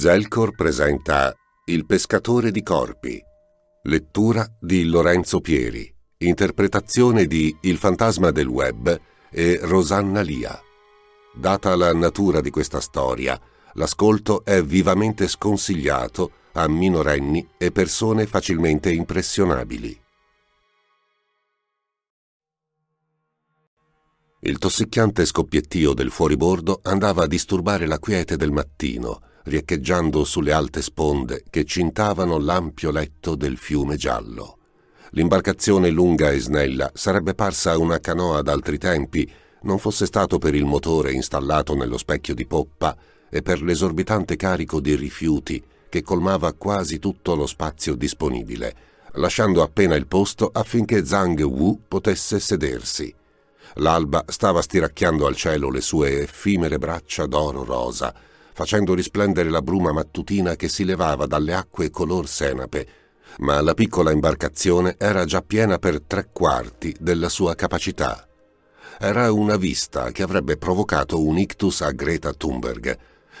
Zelcor presenta Il pescatore di corpi. Lettura di Lorenzo Pieri. Interpretazione di Il fantasma del web e Rosanna Lia. Data la natura di questa storia, l'ascolto è vivamente sconsigliato a minorenni e persone facilmente impressionabili. Il tossicchiante scoppiettio del fuoribordo andava a disturbare la quiete del mattino riecheggiando sulle alte sponde che cintavano l'ampio letto del fiume giallo. L'imbarcazione lunga e snella sarebbe parsa una canoa d'altri tempi, non fosse stato per il motore installato nello specchio di poppa e per l'esorbitante carico di rifiuti che colmava quasi tutto lo spazio disponibile, lasciando appena il posto affinché Zhang Wu potesse sedersi. L'alba stava stiracchiando al cielo le sue effimere braccia d'oro rosa, facendo risplendere la bruma mattutina che si levava dalle acque color senape, ma la piccola imbarcazione era già piena per tre quarti della sua capacità. Era una vista che avrebbe provocato un ictus a Greta Thunberg.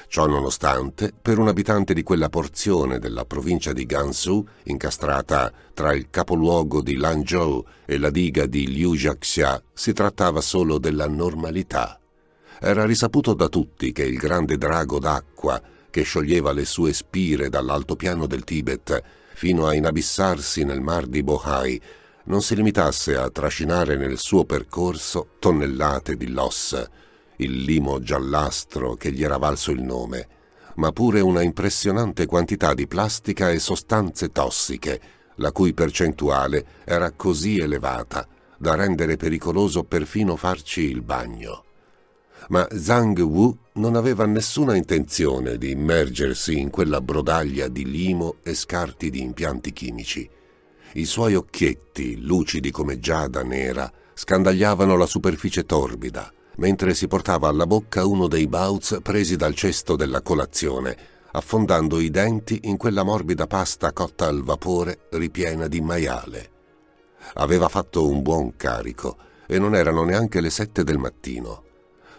Ciò nonostante, per un abitante di quella porzione della provincia di Gansu, incastrata tra il capoluogo di Lanzhou e la diga di Liujiaxia, si trattava solo della normalità. Era risaputo da tutti che il grande drago d'acqua, che scioglieva le sue spire dall'altopiano del Tibet fino a inabissarsi nel mar di Bohai, non si limitasse a trascinare nel suo percorso tonnellate di loss, il limo giallastro che gli era valso il nome, ma pure una impressionante quantità di plastica e sostanze tossiche, la cui percentuale era così elevata da rendere pericoloso perfino farci il bagno ma Zhang Wu non aveva nessuna intenzione di immergersi in quella brodaglia di limo e scarti di impianti chimici. I suoi occhietti, lucidi come giada nera, scandagliavano la superficie torbida, mentre si portava alla bocca uno dei bauz presi dal cesto della colazione, affondando i denti in quella morbida pasta cotta al vapore ripiena di maiale. Aveva fatto un buon carico e non erano neanche le sette del mattino.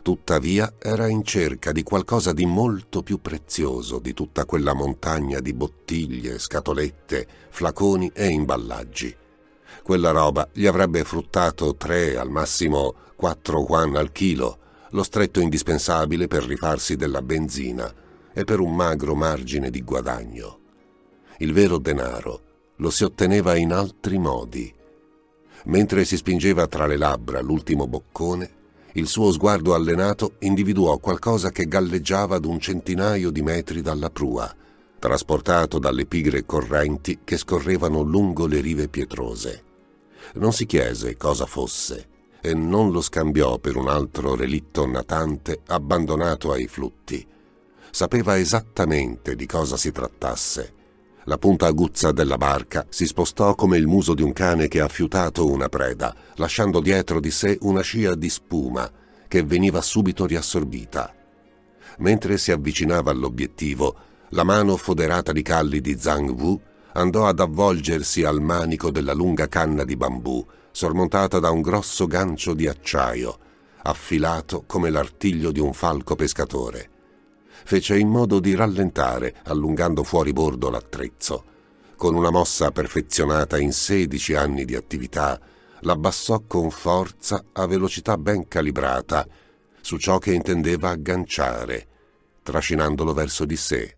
Tuttavia era in cerca di qualcosa di molto più prezioso di tutta quella montagna di bottiglie, scatolette, flaconi e imballaggi. Quella roba gli avrebbe fruttato tre, al massimo quattro yuan al chilo, lo stretto indispensabile per rifarsi della benzina e per un magro margine di guadagno. Il vero denaro lo si otteneva in altri modi. Mentre si spingeva tra le labbra l'ultimo boccone, il suo sguardo allenato individuò qualcosa che galleggiava ad un centinaio di metri dalla prua, trasportato dalle pigre correnti che scorrevano lungo le rive pietrose. Non si chiese cosa fosse e non lo scambiò per un altro relitto natante abbandonato ai flutti. Sapeva esattamente di cosa si trattasse la punta aguzza della barca si spostò come il muso di un cane che ha fiutato una preda, lasciando dietro di sé una scia di spuma che veniva subito riassorbita. Mentre si avvicinava all'obiettivo, la mano foderata di calli di Zhang Wu andò ad avvolgersi al manico della lunga canna di bambù, sormontata da un grosso gancio di acciaio, affilato come l'artiglio di un falco pescatore fece in modo di rallentare, allungando fuori bordo l'attrezzo. Con una mossa perfezionata in 16 anni di attività, l'abbassò con forza a velocità ben calibrata su ciò che intendeva agganciare, trascinandolo verso di sé.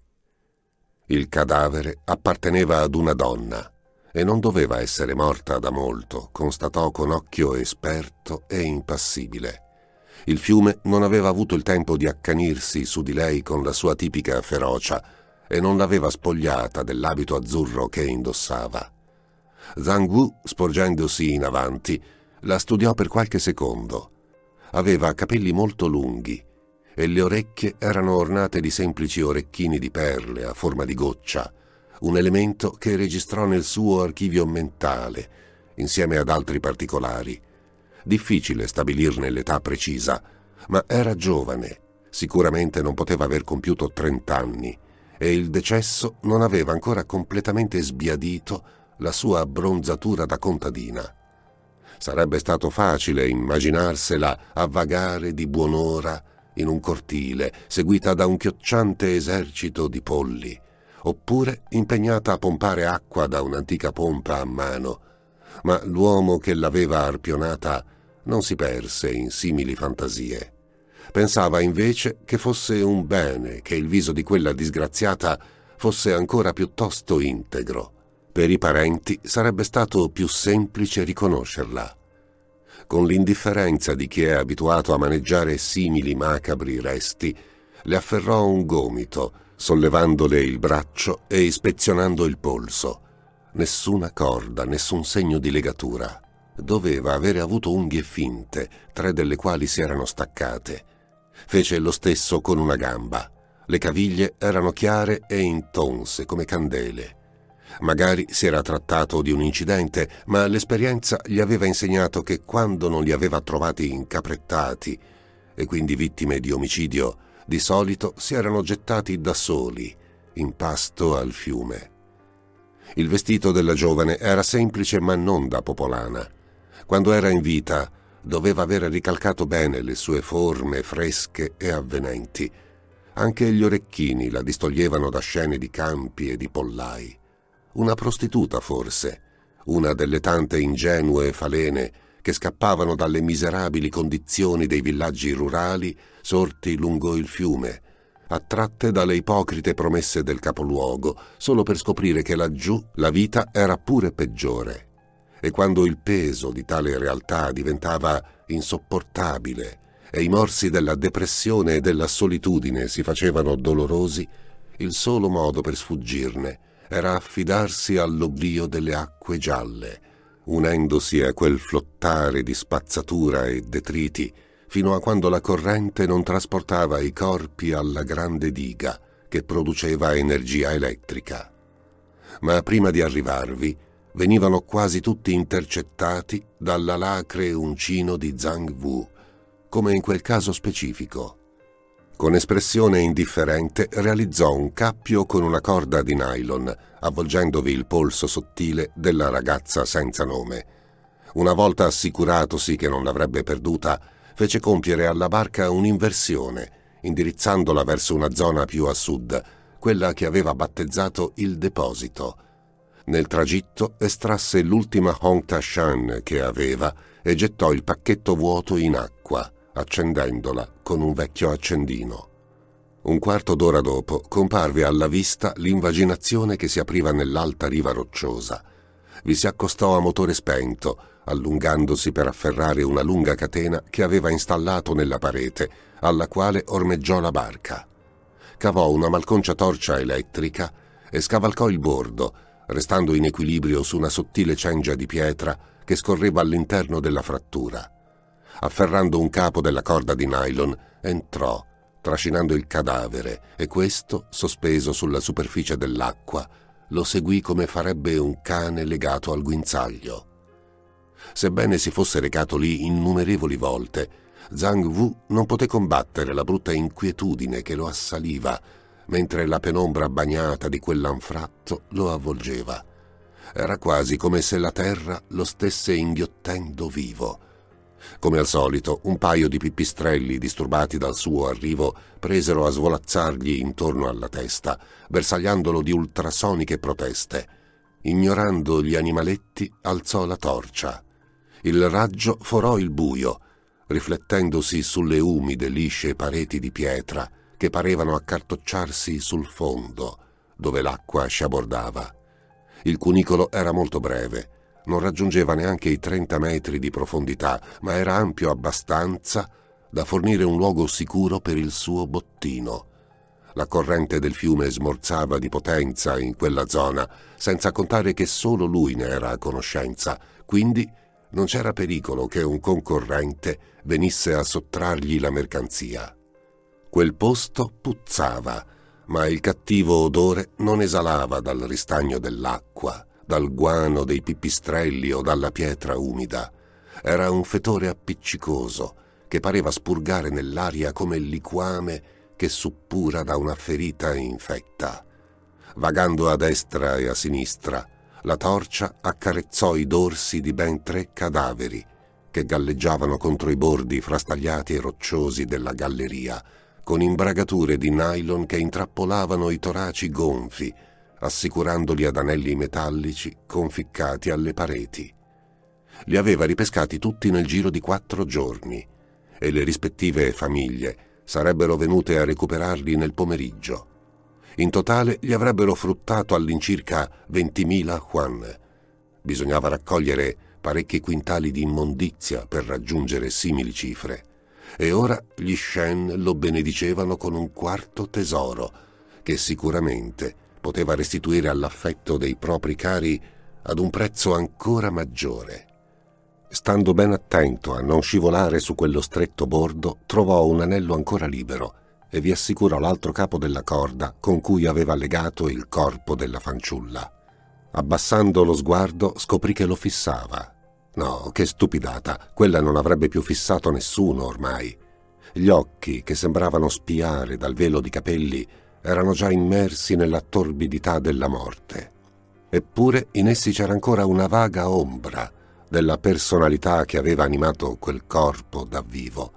Il cadavere apparteneva ad una donna e non doveva essere morta da molto, constatò con occhio esperto e impassibile. Il fiume non aveva avuto il tempo di accanirsi su di lei con la sua tipica ferocia e non l'aveva spogliata dell'abito azzurro che indossava. Zhang Wu, sporgendosi in avanti, la studiò per qualche secondo. Aveva capelli molto lunghi e le orecchie erano ornate di semplici orecchini di perle a forma di goccia, un elemento che registrò nel suo archivio mentale, insieme ad altri particolari. Difficile stabilirne l'età precisa, ma era giovane, sicuramente non poteva aver compiuto trent'anni, e il decesso non aveva ancora completamente sbiadito la sua abbronzatura da contadina. Sarebbe stato facile immaginarsela a vagare di buon'ora in un cortile, seguita da un chiocciante esercito di polli, oppure impegnata a pompare acqua da un'antica pompa a mano. Ma l'uomo che l'aveva arpionata non si perse in simili fantasie. Pensava invece che fosse un bene che il viso di quella disgraziata fosse ancora piuttosto integro. Per i parenti sarebbe stato più semplice riconoscerla. Con l'indifferenza di chi è abituato a maneggiare simili macabri resti, le afferrò un gomito, sollevandole il braccio e ispezionando il polso. Nessuna corda, nessun segno di legatura. Doveva avere avuto unghie finte, tre delle quali si erano staccate. Fece lo stesso con una gamba. Le caviglie erano chiare e intonse come candele. Magari si era trattato di un incidente, ma l'esperienza gli aveva insegnato che quando non li aveva trovati incaprettati e quindi vittime di omicidio, di solito si erano gettati da soli in pasto al fiume. Il vestito della giovane era semplice ma non da popolana. Quando era in vita doveva aver ricalcato bene le sue forme fresche e avvenenti. Anche gli orecchini la distoglievano da scene di campi e di pollai. Una prostituta forse, una delle tante ingenue falene che scappavano dalle miserabili condizioni dei villaggi rurali sorti lungo il fiume, attratte dalle ipocrite promesse del capoluogo, solo per scoprire che laggiù la vita era pure peggiore. E quando il peso di tale realtà diventava insopportabile e i morsi della depressione e della solitudine si facevano dolorosi, il solo modo per sfuggirne era affidarsi all'oblio delle acque gialle, unendosi a quel flottare di spazzatura e detriti fino a quando la corrente non trasportava i corpi alla grande diga che produceva energia elettrica. Ma prima di arrivarvi, venivano quasi tutti intercettati dall'alacre uncino di Zhang Wu, come in quel caso specifico. Con espressione indifferente realizzò un cappio con una corda di nylon, avvolgendovi il polso sottile della ragazza senza nome. Una volta assicuratosi che non l'avrebbe perduta, fece compiere alla barca un'inversione, indirizzandola verso una zona più a sud, quella che aveva battezzato il deposito. Nel tragitto estrasse l'ultima Hong Tashan che aveva e gettò il pacchetto vuoto in acqua accendendola con un vecchio accendino. Un quarto d'ora dopo comparve alla vista l'invaginazione che si apriva nell'alta riva rocciosa. Vi si accostò a motore spento, allungandosi per afferrare una lunga catena che aveva installato nella parete, alla quale ormeggiò la barca. Cavò una malconcia torcia elettrica e scavalcò il bordo, restando in equilibrio su una sottile cengia di pietra che scorreva all'interno della frattura afferrando un capo della corda di nylon, entrò, trascinando il cadavere, e questo, sospeso sulla superficie dell'acqua, lo seguì come farebbe un cane legato al guinzaglio. Sebbene si fosse recato lì innumerevoli volte, Zhang Wu non poté combattere la brutta inquietudine che lo assaliva, mentre la penombra bagnata di quell'anfratto lo avvolgeva. Era quasi come se la terra lo stesse inghiottendo vivo come al solito, un paio di pipistrelli, disturbati dal suo arrivo, presero a svolazzargli intorno alla testa, bersagliandolo di ultrasoniche proteste. Ignorando gli animaletti, alzò la torcia. Il raggio forò il buio, riflettendosi sulle umide, lisce pareti di pietra che parevano accartocciarsi sul fondo, dove l'acqua sciabordava. Il cunicolo era molto breve, non raggiungeva neanche i 30 metri di profondità, ma era ampio abbastanza da fornire un luogo sicuro per il suo bottino. La corrente del fiume smorzava di potenza in quella zona, senza contare che solo lui ne era a conoscenza, quindi non c'era pericolo che un concorrente venisse a sottrargli la mercanzia. Quel posto puzzava, ma il cattivo odore non esalava dal ristagno dell'acqua, dal guano dei pipistrelli o dalla pietra umida. Era un fetore appiccicoso che pareva spurgare nell'aria come il liquame che suppura da una ferita infetta. Vagando a destra e a sinistra, la torcia accarezzò i dorsi di ben tre cadaveri che galleggiavano contro i bordi frastagliati e rocciosi della galleria, con imbragature di nylon che intrappolavano i toraci gonfi, assicurandoli ad anelli metallici conficcati alle pareti. Li aveva ripescati tutti nel giro di quattro giorni e le rispettive famiglie sarebbero venute a recuperarli nel pomeriggio. In totale gli avrebbero fruttato all'incirca 20.000 yuan. Bisognava raccogliere parecchi quintali di immondizia per raggiungere simili cifre. E ora gli Shen lo benedicevano con un quarto tesoro, che sicuramente poteva restituire all'affetto dei propri cari ad un prezzo ancora maggiore. Stando ben attento a non scivolare su quello stretto bordo, trovò un anello ancora libero e vi assicurò l'altro capo della corda con cui aveva legato il corpo della fanciulla. Abbassando lo sguardo scoprì che lo fissava. No, che stupidata, quella non avrebbe più fissato nessuno ormai. Gli occhi, che sembravano spiare dal velo di capelli, erano già immersi nella torbidità della morte. Eppure in essi c'era ancora una vaga ombra, della personalità che aveva animato quel corpo da vivo.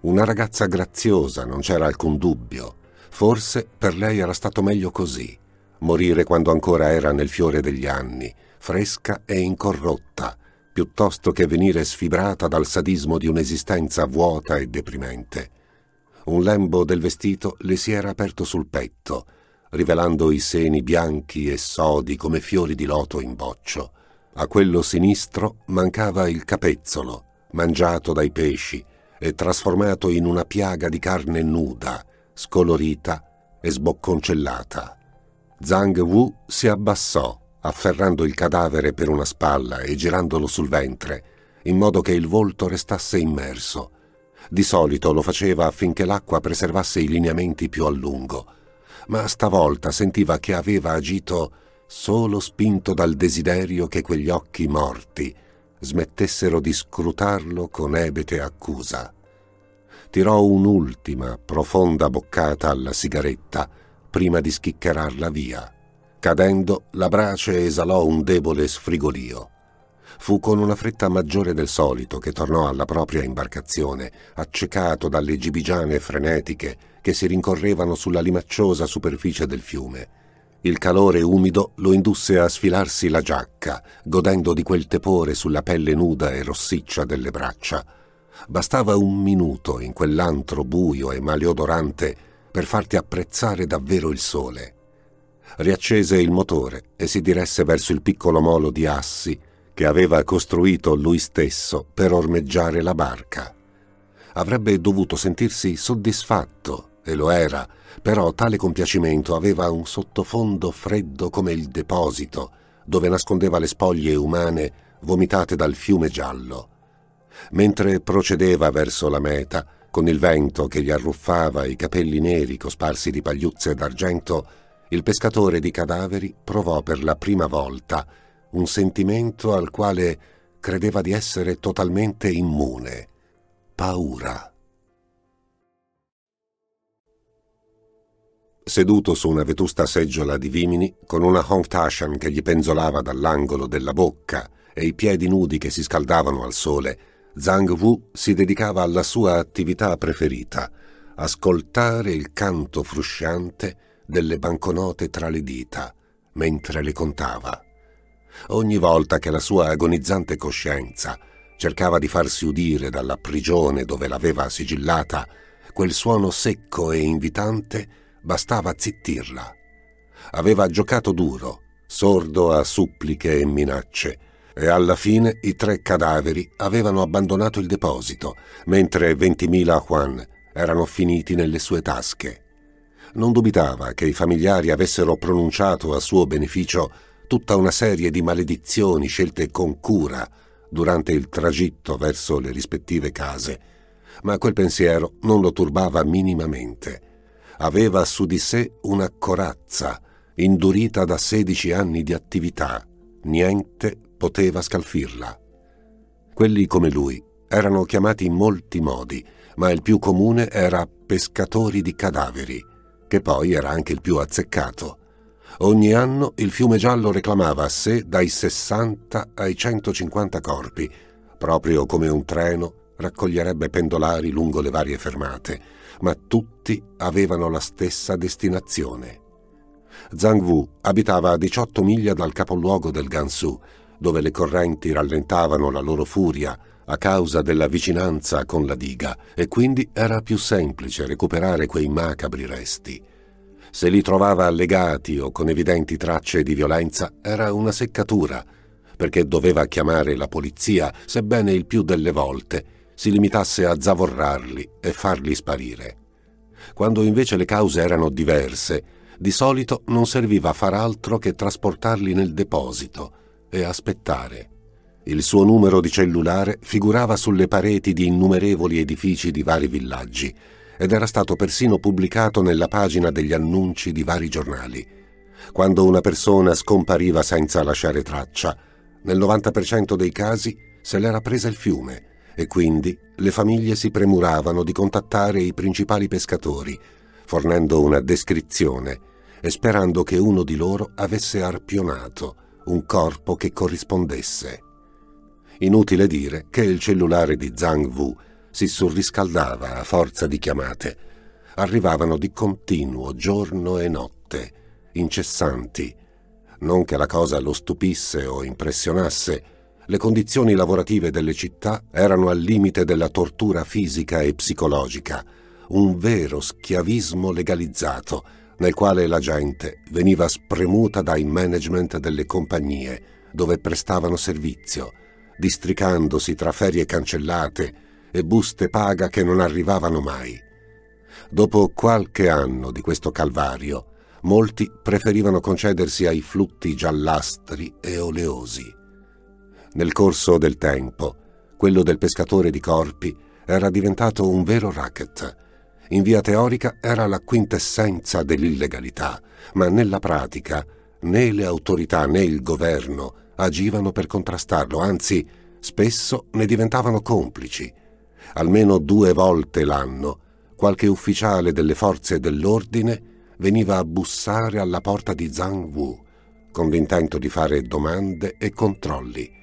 Una ragazza graziosa, non c'era alcun dubbio. Forse per lei era stato meglio così, morire quando ancora era nel fiore degli anni, fresca e incorrotta, piuttosto che venire sfibrata dal sadismo di un'esistenza vuota e deprimente. Un lembo del vestito le si era aperto sul petto, rivelando i seni bianchi e sodi come fiori di loto in boccio. A quello sinistro mancava il capezzolo, mangiato dai pesci e trasformato in una piaga di carne nuda, scolorita e sbocconcellata. Zhang Wu si abbassò, afferrando il cadavere per una spalla e girandolo sul ventre, in modo che il volto restasse immerso. Di solito lo faceva affinché l'acqua preservasse i lineamenti più a lungo, ma stavolta sentiva che aveva agito solo spinto dal desiderio che quegli occhi morti smettessero di scrutarlo con ebete accusa. Tirò un'ultima profonda boccata alla sigaretta prima di schiccherarla via. Cadendo, la brace esalò un debole sfrigolio. Fu con una fretta maggiore del solito che tornò alla propria imbarcazione, accecato dalle gibigiane frenetiche che si rincorrevano sulla limacciosa superficie del fiume il calore umido lo indusse a sfilarsi la giacca, godendo di quel tepore sulla pelle nuda e rossiccia delle braccia. Bastava un minuto in quell'antro buio e maleodorante per farti apprezzare davvero il sole. Riaccese il motore e si diresse verso il piccolo molo di assi che aveva costruito lui stesso per ormeggiare la barca. Avrebbe dovuto sentirsi soddisfatto, e lo era, però tale compiacimento aveva un sottofondo freddo come il deposito, dove nascondeva le spoglie umane vomitate dal fiume giallo. Mentre procedeva verso la meta, con il vento che gli arruffava i capelli neri cosparsi di pagliuzze d'argento, il pescatore di cadaveri provò per la prima volta un sentimento al quale credeva di essere totalmente immune. Paura. Seduto su una vetusta seggiola di vimini, con una Hongtashan che gli penzolava dall'angolo della bocca e i piedi nudi che si scaldavano al sole, Zhang Wu si dedicava alla sua attività preferita, ascoltare il canto frusciante delle banconote tra le dita, mentre le contava. Ogni volta che la sua agonizzante coscienza cercava di farsi udire dalla prigione dove l'aveva sigillata, quel suono secco e invitante bastava zittirla. Aveva giocato duro, sordo a suppliche e minacce, e alla fine i tre cadaveri avevano abbandonato il deposito, mentre 20.000 yuan erano finiti nelle sue tasche. Non dubitava che i familiari avessero pronunciato a suo beneficio tutta una serie di maledizioni scelte con cura durante il tragitto verso le rispettive case, ma quel pensiero non lo turbava minimamente. Aveva su di sé una corazza, indurita da sedici anni di attività. Niente poteva scalfirla. Quelli come lui erano chiamati in molti modi, ma il più comune era pescatori di cadaveri, che poi era anche il più azzeccato. Ogni anno il fiume giallo reclamava a sé dai 60 ai 150 corpi, proprio come un treno raccoglierebbe pendolari lungo le varie fermate, ma tutti avevano la stessa destinazione. Zhang Wu abitava a 18 miglia dal capoluogo del Gansu, dove le correnti rallentavano la loro furia a causa della vicinanza con la diga e quindi era più semplice recuperare quei macabri resti. Se li trovava allegati o con evidenti tracce di violenza era una seccatura, perché doveva chiamare la polizia, sebbene il più delle volte si limitasse a zavorrarli e farli sparire. Quando invece le cause erano diverse, di solito non serviva a far altro che trasportarli nel deposito e aspettare. Il suo numero di cellulare figurava sulle pareti di innumerevoli edifici di vari villaggi ed era stato persino pubblicato nella pagina degli annunci di vari giornali. Quando una persona scompariva senza lasciare traccia, nel 90% dei casi se l'era presa il fiume e quindi le famiglie si premuravano di contattare i principali pescatori, fornendo una descrizione e sperando che uno di loro avesse arpionato un corpo che corrispondesse. Inutile dire che il cellulare di Zhang Wu si surriscaldava a forza di chiamate. Arrivavano di continuo, giorno e notte, incessanti. Non che la cosa lo stupisse o impressionasse, le condizioni lavorative delle città erano al limite della tortura fisica e psicologica, un vero schiavismo legalizzato nel quale la gente veniva spremuta dai management delle compagnie dove prestavano servizio, districandosi tra ferie cancellate e buste paga che non arrivavano mai. Dopo qualche anno di questo calvario, molti preferivano concedersi ai flutti giallastri e oleosi. Nel corso del tempo, quello del pescatore di corpi era diventato un vero racket. In via teorica era la quintessenza dell'illegalità, ma nella pratica né le autorità né il governo agivano per contrastarlo, anzi spesso ne diventavano complici. Almeno due volte l'anno qualche ufficiale delle forze dell'ordine veniva a bussare alla porta di Zhang Wu con l'intento di fare domande e controlli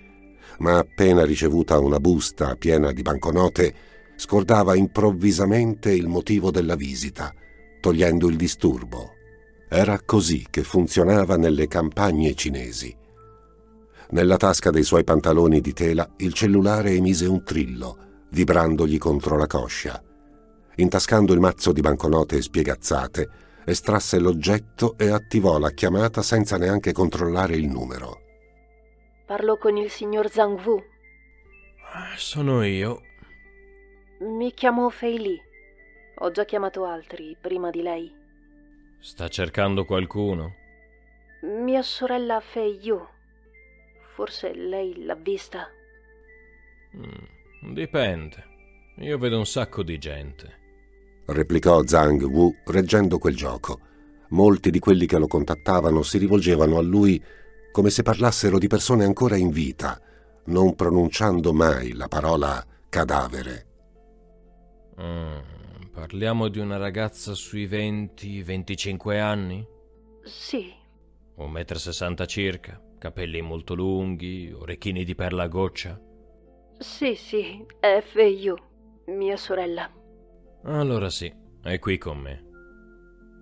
ma appena ricevuta una busta piena di banconote, scordava improvvisamente il motivo della visita, togliendo il disturbo. Era così che funzionava nelle campagne cinesi. Nella tasca dei suoi pantaloni di tela il cellulare emise un trillo, vibrandogli contro la coscia. Intascando il mazzo di banconote spiegazzate, estrasse l'oggetto e attivò la chiamata senza neanche controllare il numero. Parlo con il signor Zhang Wu. Ah, sono io. Mi chiamo Fei Li. Ho già chiamato altri prima di lei. Sta cercando qualcuno? Mia sorella Fei Yu. Forse lei l'ha vista. Mm, dipende. Io vedo un sacco di gente. Replicò Zhang Wu reggendo quel gioco. Molti di quelli che lo contattavano si rivolgevano a lui come se parlassero di persone ancora in vita, non pronunciando mai la parola cadavere. Mm, parliamo di una ragazza sui 20-25 anni? Sì. Un metro e sessanta circa, capelli molto lunghi, orecchini di perla a goccia? Sì, sì, è Feiyu, mia sorella. Allora sì, è qui con me.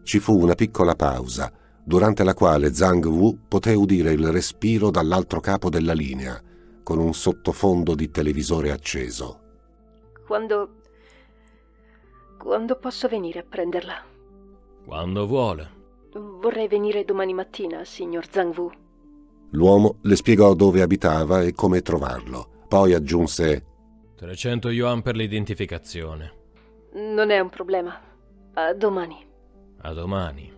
Ci fu una piccola pausa durante la quale Zhang Wu poté udire il respiro dall'altro capo della linea, con un sottofondo di televisore acceso. Quando... quando posso venire a prenderla? Quando vuole. Vorrei venire domani mattina, signor Zhang Wu. L'uomo le spiegò dove abitava e come trovarlo. Poi aggiunse 300 yuan per l'identificazione. Non è un problema. A domani. A domani.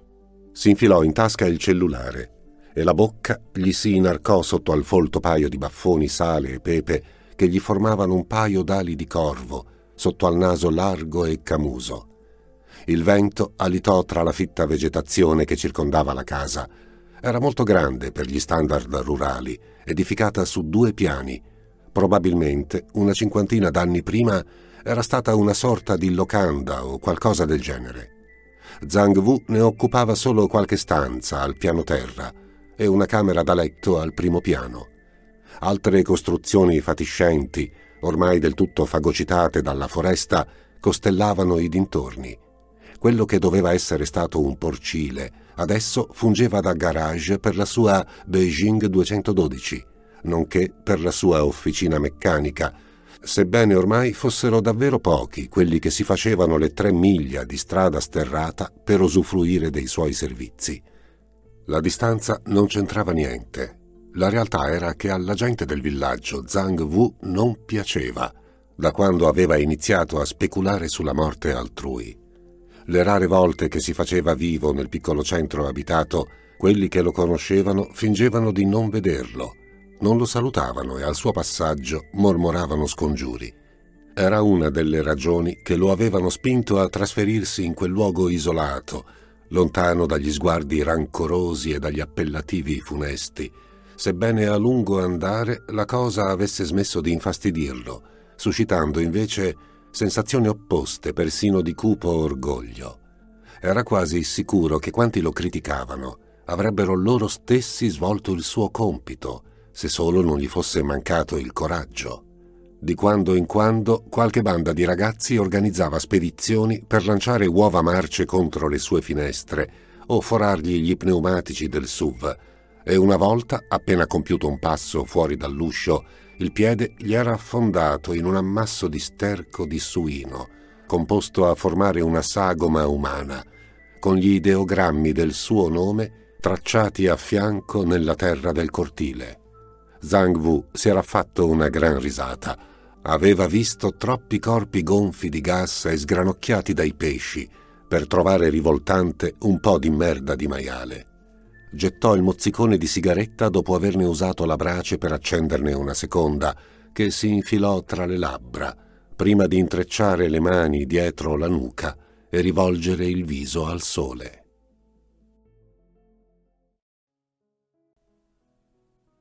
Si infilò in tasca il cellulare e la bocca gli si inarcò sotto al folto paio di baffoni sale e pepe che gli formavano un paio d'ali di corvo sotto al naso largo e camuso. Il vento alitò tra la fitta vegetazione che circondava la casa. Era molto grande per gli standard rurali, edificata su due piani. Probabilmente una cinquantina d'anni prima era stata una sorta di locanda o qualcosa del genere. Zhang Wu ne occupava solo qualche stanza al piano terra e una camera da letto al primo piano. Altre costruzioni fatiscenti, ormai del tutto fagocitate dalla foresta, costellavano i dintorni. Quello che doveva essere stato un porcile adesso fungeva da garage per la sua Beijing 212, nonché per la sua officina meccanica, sebbene ormai fossero davvero pochi quelli che si facevano le tre miglia di strada sterrata per usufruire dei suoi servizi. La distanza non c'entrava niente. La realtà era che alla gente del villaggio Zhang Wu non piaceva, da quando aveva iniziato a speculare sulla morte altrui. Le rare volte che si faceva vivo nel piccolo centro abitato, quelli che lo conoscevano fingevano di non vederlo, non lo salutavano e al suo passaggio mormoravano scongiuri. Era una delle ragioni che lo avevano spinto a trasferirsi in quel luogo isolato, lontano dagli sguardi rancorosi e dagli appellativi funesti, sebbene a lungo andare la cosa avesse smesso di infastidirlo, suscitando invece sensazioni opposte, persino di cupo orgoglio. Era quasi sicuro che quanti lo criticavano avrebbero loro stessi svolto il suo compito, se solo non gli fosse mancato il coraggio. Di quando in quando qualche banda di ragazzi organizzava spedizioni per lanciare uova marce contro le sue finestre o forargli gli pneumatici del SUV, e una volta, appena compiuto un passo fuori dall'uscio, il piede gli era affondato in un ammasso di sterco di suino, composto a formare una sagoma umana, con gli ideogrammi del suo nome tracciati a fianco nella terra del cortile. Zhang Wu si era fatto una gran risata. Aveva visto troppi corpi gonfi di gas e sgranocchiati dai pesci per trovare rivoltante un po' di merda di maiale gettò il mozzicone di sigaretta dopo averne usato la brace per accenderne una seconda, che si infilò tra le labbra, prima di intrecciare le mani dietro la nuca e rivolgere il viso al sole.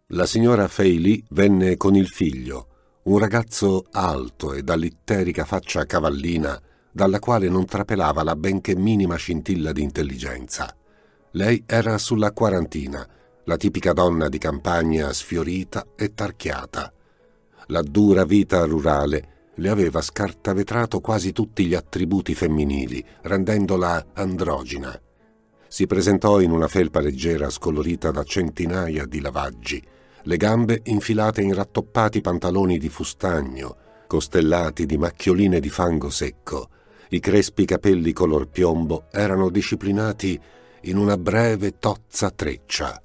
La signora Fei Li venne con il figlio, un ragazzo alto e dall'itterica faccia cavallina, dalla quale non trapelava la benché minima scintilla di intelligenza. Lei era sulla quarantina, la tipica donna di campagna sfiorita e tarchiata. La dura vita rurale le aveva scartavetrato quasi tutti gli attributi femminili, rendendola androgina. Si presentò in una felpa leggera scolorita da centinaia di lavaggi, le gambe infilate in rattoppati pantaloni di fustagno, costellati di macchioline di fango secco. I crespi capelli color piombo erano disciplinati in una breve tozza treccia.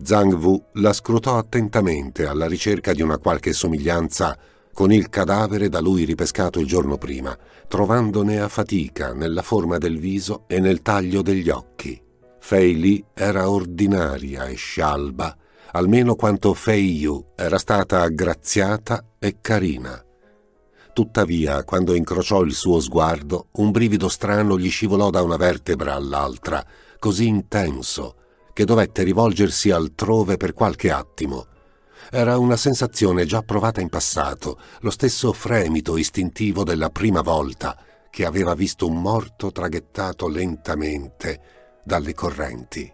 Zhang Wu la scrutò attentamente alla ricerca di una qualche somiglianza con il cadavere da lui ripescato il giorno prima, trovandone a fatica nella forma del viso e nel taglio degli occhi. Fei Li era ordinaria e scialba, almeno quanto Fei Yu era stata aggraziata e carina. Tuttavia, quando incrociò il suo sguardo, un brivido strano gli scivolò da una vertebra all'altra, così intenso che dovette rivolgersi altrove per qualche attimo. Era una sensazione già provata in passato, lo stesso fremito istintivo della prima volta che aveva visto un morto traghettato lentamente dalle correnti.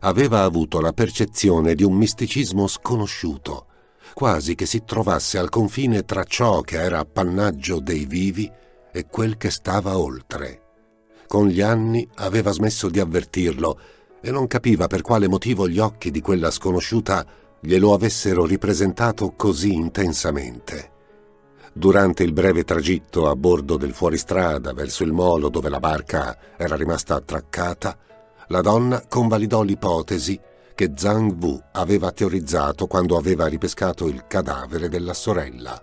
Aveva avuto la percezione di un misticismo sconosciuto, quasi che si trovasse al confine tra ciò che era appannaggio dei vivi e quel che stava oltre. Con gli anni aveva smesso di avvertirlo e non capiva per quale motivo gli occhi di quella sconosciuta glielo avessero ripresentato così intensamente. Durante il breve tragitto a bordo del fuoristrada verso il molo dove la barca era rimasta attraccata, la donna convalidò l'ipotesi che Zhang Wu aveva teorizzato quando aveva ripescato il cadavere della sorella.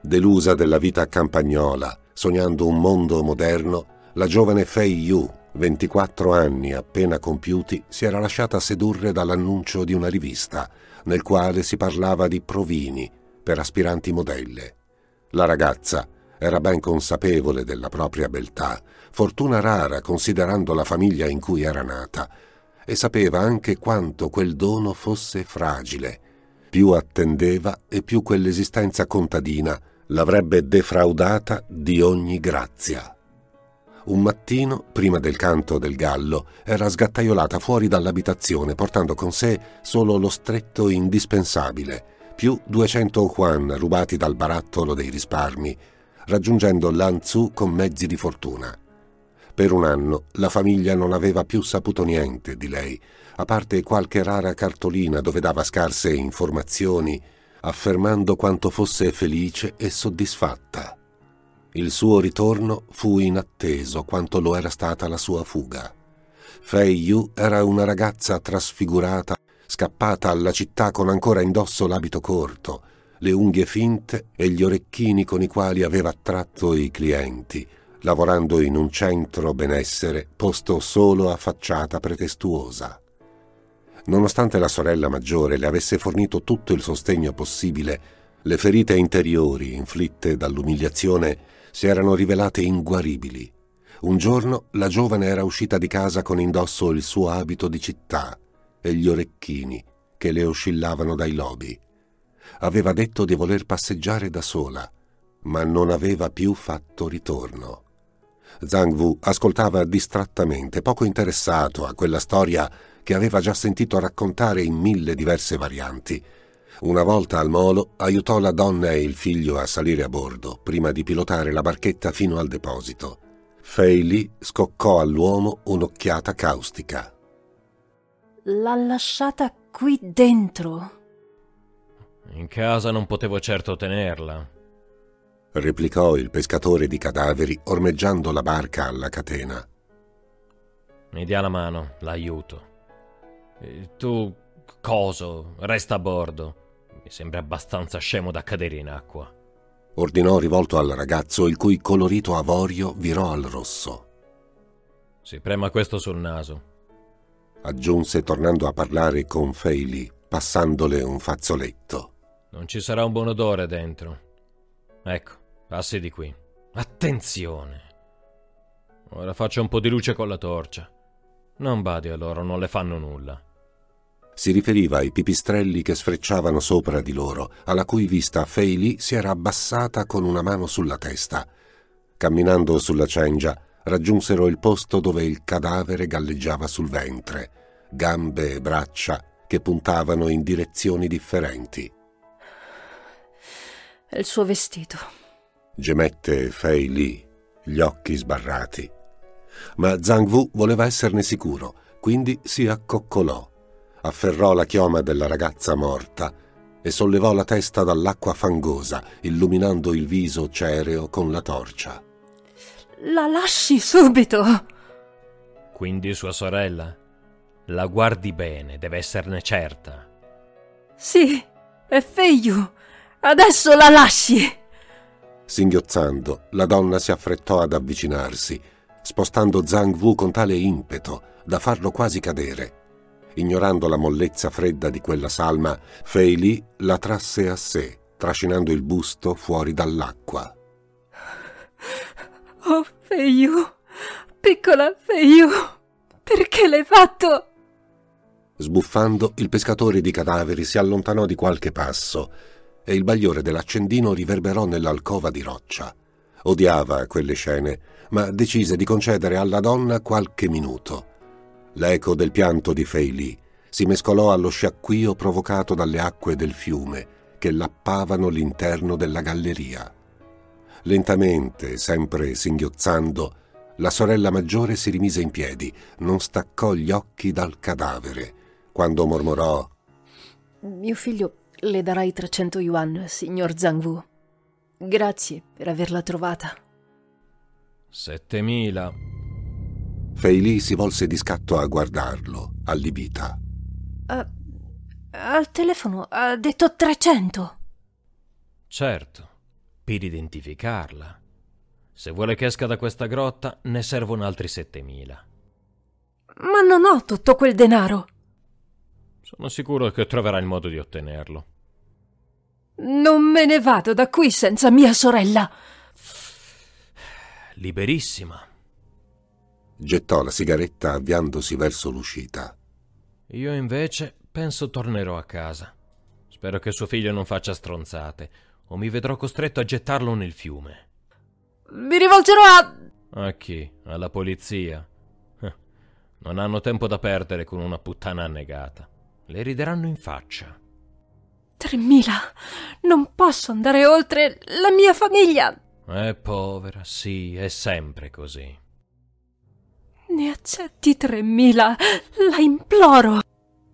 Delusa della vita campagnola, sognando un mondo moderno, la giovane Fei Yu, 24 anni appena compiuti, si era lasciata sedurre dall'annuncio di una rivista, nel quale si parlava di provini per aspiranti modelle. La ragazza era ben consapevole della propria beltà, fortuna rara considerando la famiglia in cui era nata, e sapeva anche quanto quel dono fosse fragile. Più attendeva e più quell'esistenza contadina l'avrebbe defraudata di ogni grazia. Un mattino, prima del canto del gallo, era sgattaiolata fuori dall'abitazione portando con sé solo lo stretto indispensabile, più 200 yuan rubati dal barattolo dei risparmi, raggiungendo Lanzhou con mezzi di fortuna. Per un anno la famiglia non aveva più saputo niente di lei, a parte qualche rara cartolina dove dava scarse informazioni, affermando quanto fosse felice e soddisfatta. Il suo ritorno fu inatteso quanto lo era stata la sua fuga. Fei Yu era una ragazza trasfigurata, scappata alla città con ancora indosso l'abito corto, le unghie finte e gli orecchini con i quali aveva attratto i clienti, lavorando in un centro benessere posto solo a facciata pretestuosa. Nonostante la sorella maggiore le avesse fornito tutto il sostegno possibile, le ferite interiori inflitte dall'umiliazione si erano rivelate inguaribili. Un giorno la giovane era uscita di casa con indosso il suo abito di città e gli orecchini che le oscillavano dai lobi. Aveva detto di voler passeggiare da sola, ma non aveva più fatto ritorno. Zhang Wu ascoltava distrattamente, poco interessato a quella storia che aveva già sentito raccontare in mille diverse varianti una volta al molo aiutò la donna e il figlio a salire a bordo prima di pilotare la barchetta fino al deposito. Fei Li scoccò all'uomo un'occhiata caustica. L'ha lasciata qui dentro. In casa non potevo certo tenerla. Replicò il pescatore di cadaveri ormeggiando la barca alla catena. Mi dia la mano, l'aiuto. E tu, coso, resta a bordo. Mi sembra abbastanza scemo da cadere in acqua. Ordinò rivolto al ragazzo il cui colorito avorio virò al rosso. Si prema questo sul naso. Aggiunse tornando a parlare con Feili, passandole un fazzoletto. Non ci sarà un buon odore dentro. Ecco, passi di qui. Attenzione! Ora faccio un po' di luce con la torcia. Non badi a loro, non le fanno nulla si riferiva ai pipistrelli che sfrecciavano sopra di loro, alla cui vista Fei si era abbassata con una mano sulla testa. Camminando sulla cengia, raggiunsero il posto dove il cadavere galleggiava sul ventre, gambe e braccia che puntavano in direzioni differenti. È il suo vestito. Gemette Fei Li, gli occhi sbarrati. Ma Zhang Wu voleva esserne sicuro, quindi si accoccolò afferrò la chioma della ragazza morta e sollevò la testa dall'acqua fangosa, illuminando il viso cereo con la torcia. La lasci subito! Quindi sua sorella? La guardi bene, deve esserne certa. Sì, è Feiyu. Adesso la lasci! Singhiozzando, la donna si affrettò ad avvicinarsi, spostando Zhang Wu con tale impeto da farlo quasi cadere. Ignorando la mollezza fredda di quella salma, Fei Li la trasse a sé, trascinando il busto fuori dall'acqua. Oh, Feiyu, piccola Feiyu, perché l'hai fatto? Sbuffando, il pescatore di cadaveri si allontanò di qualche passo e il bagliore dell'accendino riverberò nell'alcova di roccia. Odiava quelle scene, ma decise di concedere alla donna qualche minuto. L'eco del pianto di Fei Li si mescolò allo sciacquio provocato dalle acque del fiume che lappavano l'interno della galleria. Lentamente, sempre singhiozzando, la sorella maggiore si rimise in piedi, non staccò gli occhi dal cadavere, quando mormorò Mio figlio le darai 300 yuan, signor Zhang Grazie per averla trovata. 7000 Feili si volse di scatto a guardarlo, allibita. Uh, al telefono ha detto 300. Certo, per identificarla. Se vuole che esca da questa grotta, ne servono altri 7000. Ma non ho tutto quel denaro. Sono sicuro che troverà il modo di ottenerlo. Non me ne vado da qui senza mia sorella. Liberissima. Gettò la sigaretta avviandosi verso l'uscita. Io invece penso tornerò a casa. Spero che suo figlio non faccia stronzate, o mi vedrò costretto a gettarlo nel fiume. Mi rivolgerò a. A chi? Alla polizia? Eh, non hanno tempo da perdere con una puttana annegata. Le rideranno in faccia. Tremila! Non posso andare oltre la mia famiglia! È povera, sì, è sempre così. Ne accetti tremila, la imploro.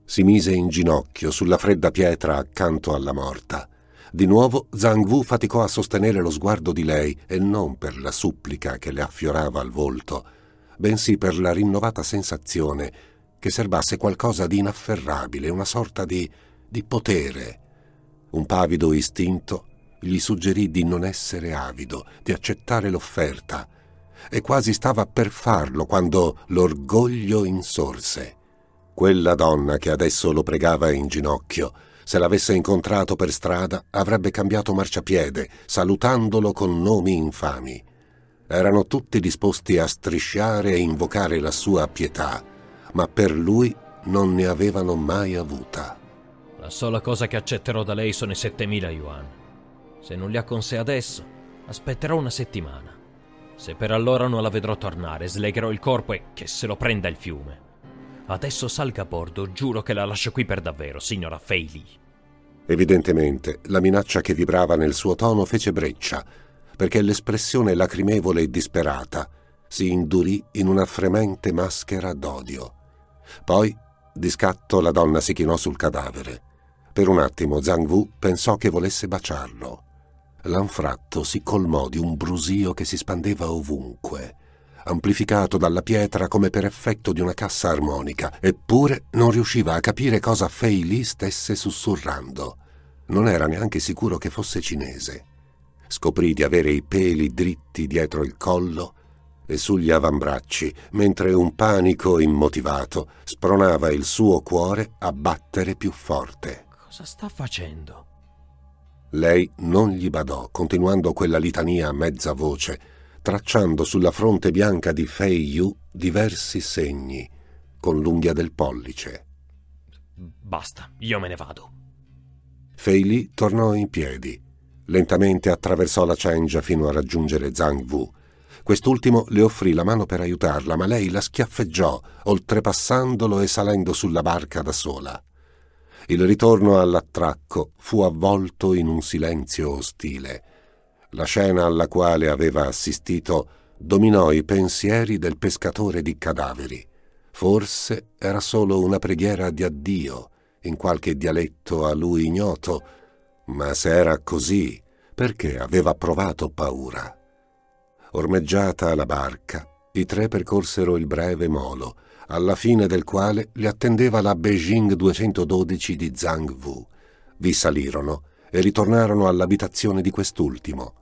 Si mise in ginocchio sulla fredda pietra accanto alla morta. Di nuovo Zhang Wu faticò a sostenere lo sguardo di lei e non per la supplica che le affiorava al volto, bensì per la rinnovata sensazione che serbasse qualcosa di inafferrabile, una sorta di, di potere. Un pavido istinto gli suggerì di non essere avido, di accettare l'offerta, e quasi stava per farlo quando l'orgoglio insorse. Quella donna che adesso lo pregava in ginocchio, se l'avesse incontrato per strada, avrebbe cambiato marciapiede, salutandolo con nomi infami. Erano tutti disposti a strisciare e invocare la sua pietà, ma per lui non ne avevano mai avuta. La sola cosa che accetterò da lei sono i 7000 yuan. Se non li ha con sé adesso, aspetterò una settimana. Se per allora non la vedrò tornare, slegherò il corpo e che se lo prenda il fiume. Adesso salga a bordo, giuro che la lascio qui per davvero, signora Feili. Evidentemente la minaccia che vibrava nel suo tono fece breccia, perché l'espressione lacrimevole e disperata si indurì in una fremente maschera d'odio. Poi, di scatto, la donna si chinò sul cadavere. Per un attimo Zhang Wu pensò che volesse baciarlo. L'anfratto si colmò di un brusio che si spandeva ovunque amplificato dalla pietra come per effetto di una cassa armonica, eppure non riusciva a capire cosa Fei Li stesse sussurrando. Non era neanche sicuro che fosse cinese. Scoprì di avere i peli dritti dietro il collo e sugli avambracci, mentre un panico immotivato spronava il suo cuore a battere più forte. Cosa sta facendo? Lei non gli badò, continuando quella litania a mezza voce, tracciando sulla fronte bianca di Fei Yu diversi segni con l'unghia del pollice. Basta, io me ne vado. Fei Li tornò in piedi. Lentamente attraversò la cengia fino a raggiungere Zhang Wu. Quest'ultimo le offrì la mano per aiutarla, ma lei la schiaffeggiò, oltrepassandolo e salendo sulla barca da sola. Il ritorno all'attracco fu avvolto in un silenzio ostile. La scena alla quale aveva assistito dominò i pensieri del pescatore di cadaveri. Forse era solo una preghiera di addio, in qualche dialetto a lui ignoto, ma se era così, perché aveva provato paura? Ormeggiata la barca, i tre percorsero il breve molo, alla fine del quale li attendeva la Beijing 212 di Zhang Wu. Vi salirono e ritornarono all'abitazione di quest'ultimo.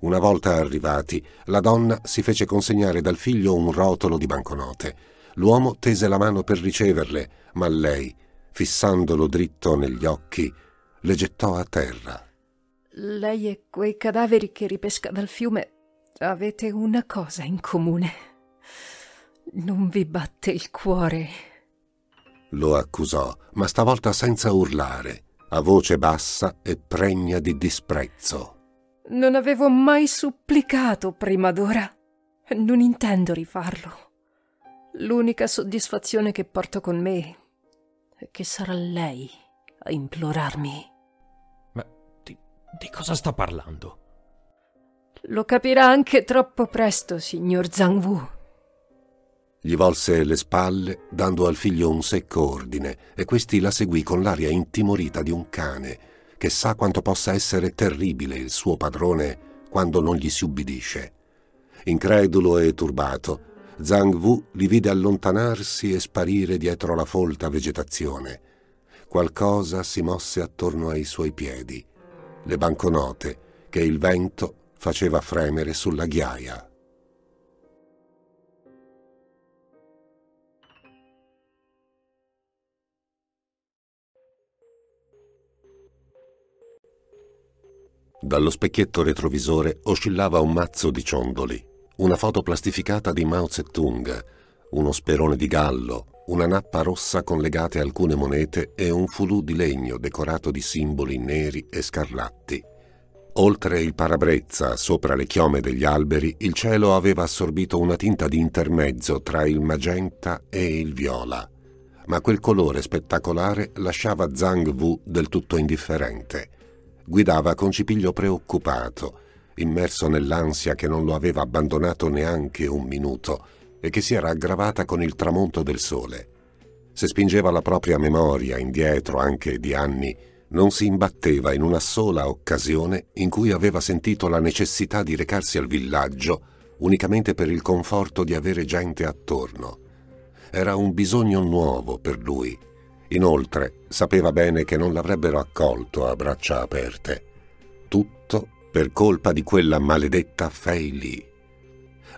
Una volta arrivati, la donna si fece consegnare dal figlio un rotolo di banconote. L'uomo tese la mano per riceverle, ma lei, fissandolo dritto negli occhi, le gettò a terra. Lei e quei cadaveri che ripesca dal fiume avete una cosa in comune. Non vi batte il cuore. Lo accusò, ma stavolta senza urlare, a voce bassa e pregna di disprezzo. Non avevo mai supplicato prima d'ora. Non intendo rifarlo. L'unica soddisfazione che porto con me è che sarà lei a implorarmi. Ma di, di cosa sta parlando? Lo capirà anche troppo presto, signor Zhang Wu. Gli volse le spalle, dando al figlio un secco ordine, e questi la seguì con l'aria intimorita di un cane che sa quanto possa essere terribile il suo padrone quando non gli si ubbidisce. Incredulo e turbato, Zhang Wu li vide allontanarsi e sparire dietro la folta vegetazione. Qualcosa si mosse attorno ai suoi piedi, le banconote che il vento faceva fremere sulla ghiaia. Dallo specchietto retrovisore oscillava un mazzo di ciondoli, una foto plastificata di Mao Zedong, uno sperone di gallo, una nappa rossa con legate alcune monete e un fulù di legno decorato di simboli neri e scarlatti. Oltre il parabrezza, sopra le chiome degli alberi, il cielo aveva assorbito una tinta di intermezzo tra il magenta e il viola. Ma quel colore spettacolare lasciava Zhang Wu del tutto indifferente. Guidava con cipiglio preoccupato, immerso nell'ansia che non lo aveva abbandonato neanche un minuto e che si era aggravata con il tramonto del sole. Se spingeva la propria memoria indietro anche di anni, non si imbatteva in una sola occasione in cui aveva sentito la necessità di recarsi al villaggio unicamente per il conforto di avere gente attorno. Era un bisogno nuovo per lui. Inoltre sapeva bene che non l'avrebbero accolto a braccia aperte. Tutto per colpa di quella maledetta Fei Li.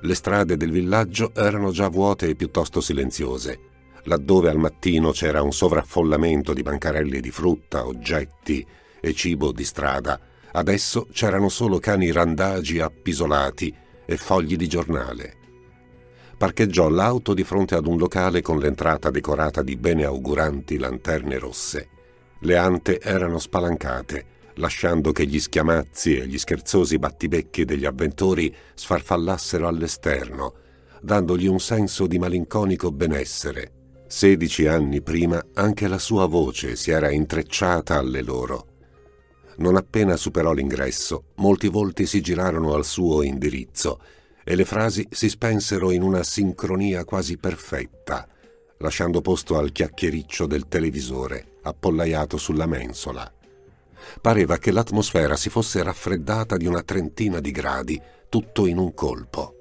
Le strade del villaggio erano già vuote e piuttosto silenziose. Laddove al mattino c'era un sovraffollamento di bancarelle di frutta, oggetti e cibo di strada, adesso c'erano solo cani randagi appisolati e fogli di giornale. Parcheggiò l'auto di fronte ad un locale con l'entrata decorata di beneauguranti lanterne rosse. Le ante erano spalancate lasciando che gli schiamazzi e gli scherzosi battibecchi degli avventori sfarfallassero all'esterno, dandogli un senso di malinconico benessere. Sedici anni prima anche la sua voce si era intrecciata alle loro. Non appena superò l'ingresso, molti volti si girarono al suo indirizzo e le frasi si spensero in una sincronia quasi perfetta, lasciando posto al chiacchiericcio del televisore appollaiato sulla mensola. Pareva che l'atmosfera si fosse raffreddata di una trentina di gradi, tutto in un colpo.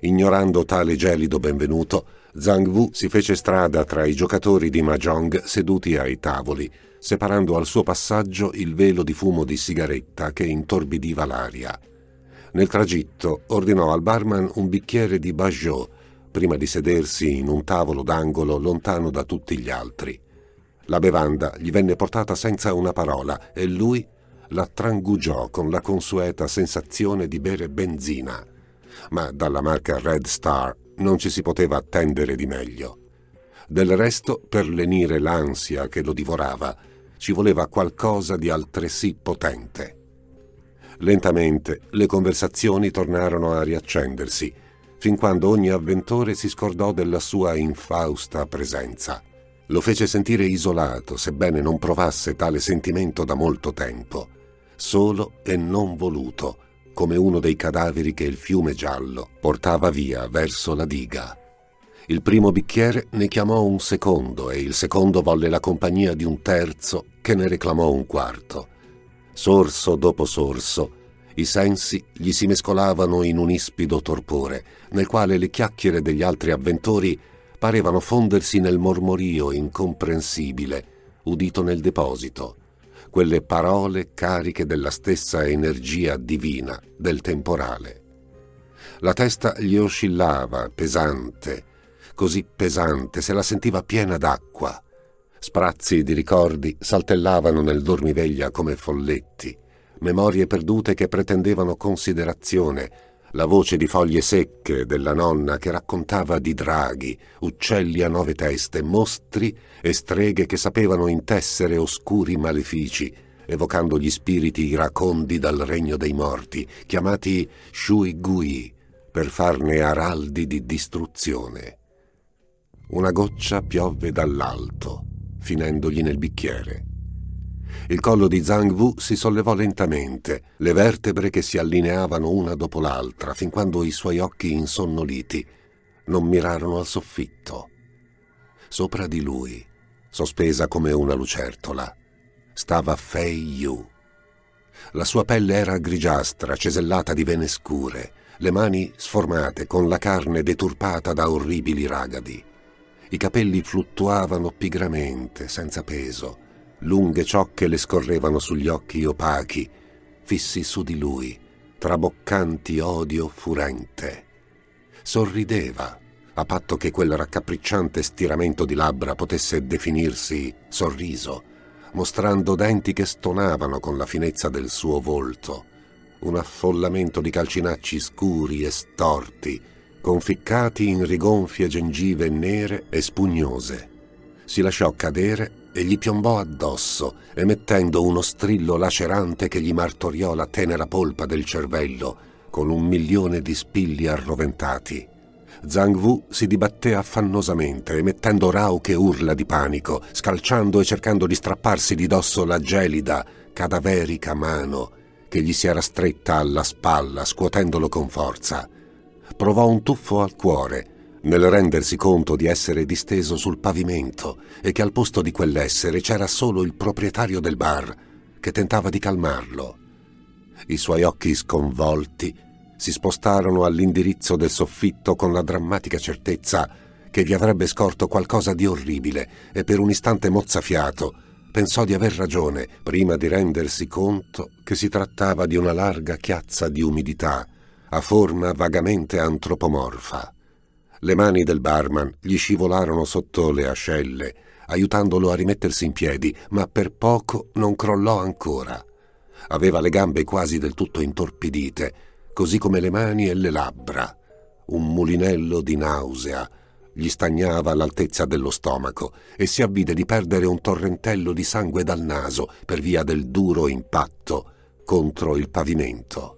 Ignorando tale gelido benvenuto, Zhang Wu si fece strada tra i giocatori di Mahjong seduti ai tavoli, separando al suo passaggio il velo di fumo di sigaretta che intorbidiva l'aria. Nel tragitto ordinò al barman un bicchiere di Bajot prima di sedersi in un tavolo d'angolo lontano da tutti gli altri. La bevanda gli venne portata senza una parola e lui la trangugiò con la consueta sensazione di bere benzina. Ma dalla marca Red Star non ci si poteva attendere di meglio. Del resto, per lenire l'ansia che lo divorava, ci voleva qualcosa di altresì potente. Lentamente le conversazioni tornarono a riaccendersi, fin quando ogni avventore si scordò della sua infausta presenza. Lo fece sentire isolato, sebbene non provasse tale sentimento da molto tempo, solo e non voluto, come uno dei cadaveri che il fiume giallo portava via verso la diga. Il primo bicchiere ne chiamò un secondo e il secondo volle la compagnia di un terzo che ne reclamò un quarto. Sorso dopo sorso, i sensi gli si mescolavano in un ispido torpore, nel quale le chiacchiere degli altri avventori parevano fondersi nel mormorio incomprensibile udito nel deposito, quelle parole cariche della stessa energia divina del temporale. La testa gli oscillava, pesante, così pesante, se la sentiva piena d'acqua. Sprazzi di ricordi saltellavano nel dormiveglia come folletti, memorie perdute che pretendevano considerazione, la voce di foglie secche della nonna che raccontava di draghi, uccelli a nove teste, mostri e streghe che sapevano intessere oscuri malefici, evocando gli spiriti iracondi dal regno dei morti, chiamati Shui Gui, per farne araldi di distruzione. Una goccia piovve dall'alto, finendogli nel bicchiere. Il collo di Zhang Wu si sollevò lentamente, le vertebre che si allineavano una dopo l'altra, fin quando i suoi occhi insonnoliti non mirarono al soffitto. Sopra di lui, sospesa come una lucertola, stava Fei Yu. La sua pelle era grigiastra, cesellata di vene scure, le mani sformate, con la carne deturpata da orribili ragadi. I capelli fluttuavano pigramente, senza peso, Lunghe ciocche le scorrevano sugli occhi opachi, fissi su di lui, traboccanti odio furente. Sorrideva, a patto che quel raccapricciante stiramento di labbra potesse definirsi sorriso, mostrando denti che stonavano con la finezza del suo volto. Un affollamento di calcinacci scuri e storti, conficcati in rigonfie gengive nere e spugnose. Si lasciò cadere e gli piombò addosso, emettendo uno strillo lacerante che gli martoriò la tenera polpa del cervello con un milione di spilli arroventati. Zhang Wu si dibatté affannosamente, emettendo rauche urla di panico, scalciando e cercando di strapparsi di dosso la gelida, cadaverica mano che gli si era stretta alla spalla, scuotendolo con forza. Provò un tuffo al cuore nel rendersi conto di essere disteso sul pavimento e che al posto di quell'essere c'era solo il proprietario del bar che tentava di calmarlo. I suoi occhi sconvolti si spostarono all'indirizzo del soffitto con la drammatica certezza che vi avrebbe scorto qualcosa di orribile e per un istante mozzafiato pensò di aver ragione prima di rendersi conto che si trattava di una larga chiazza di umidità a forma vagamente antropomorfa. Le mani del barman gli scivolarono sotto le ascelle, aiutandolo a rimettersi in piedi, ma per poco non crollò ancora. Aveva le gambe quasi del tutto intorpidite, così come le mani e le labbra. Un mulinello di nausea gli stagnava all'altezza dello stomaco e si avvide di perdere un torrentello di sangue dal naso per via del duro impatto contro il pavimento.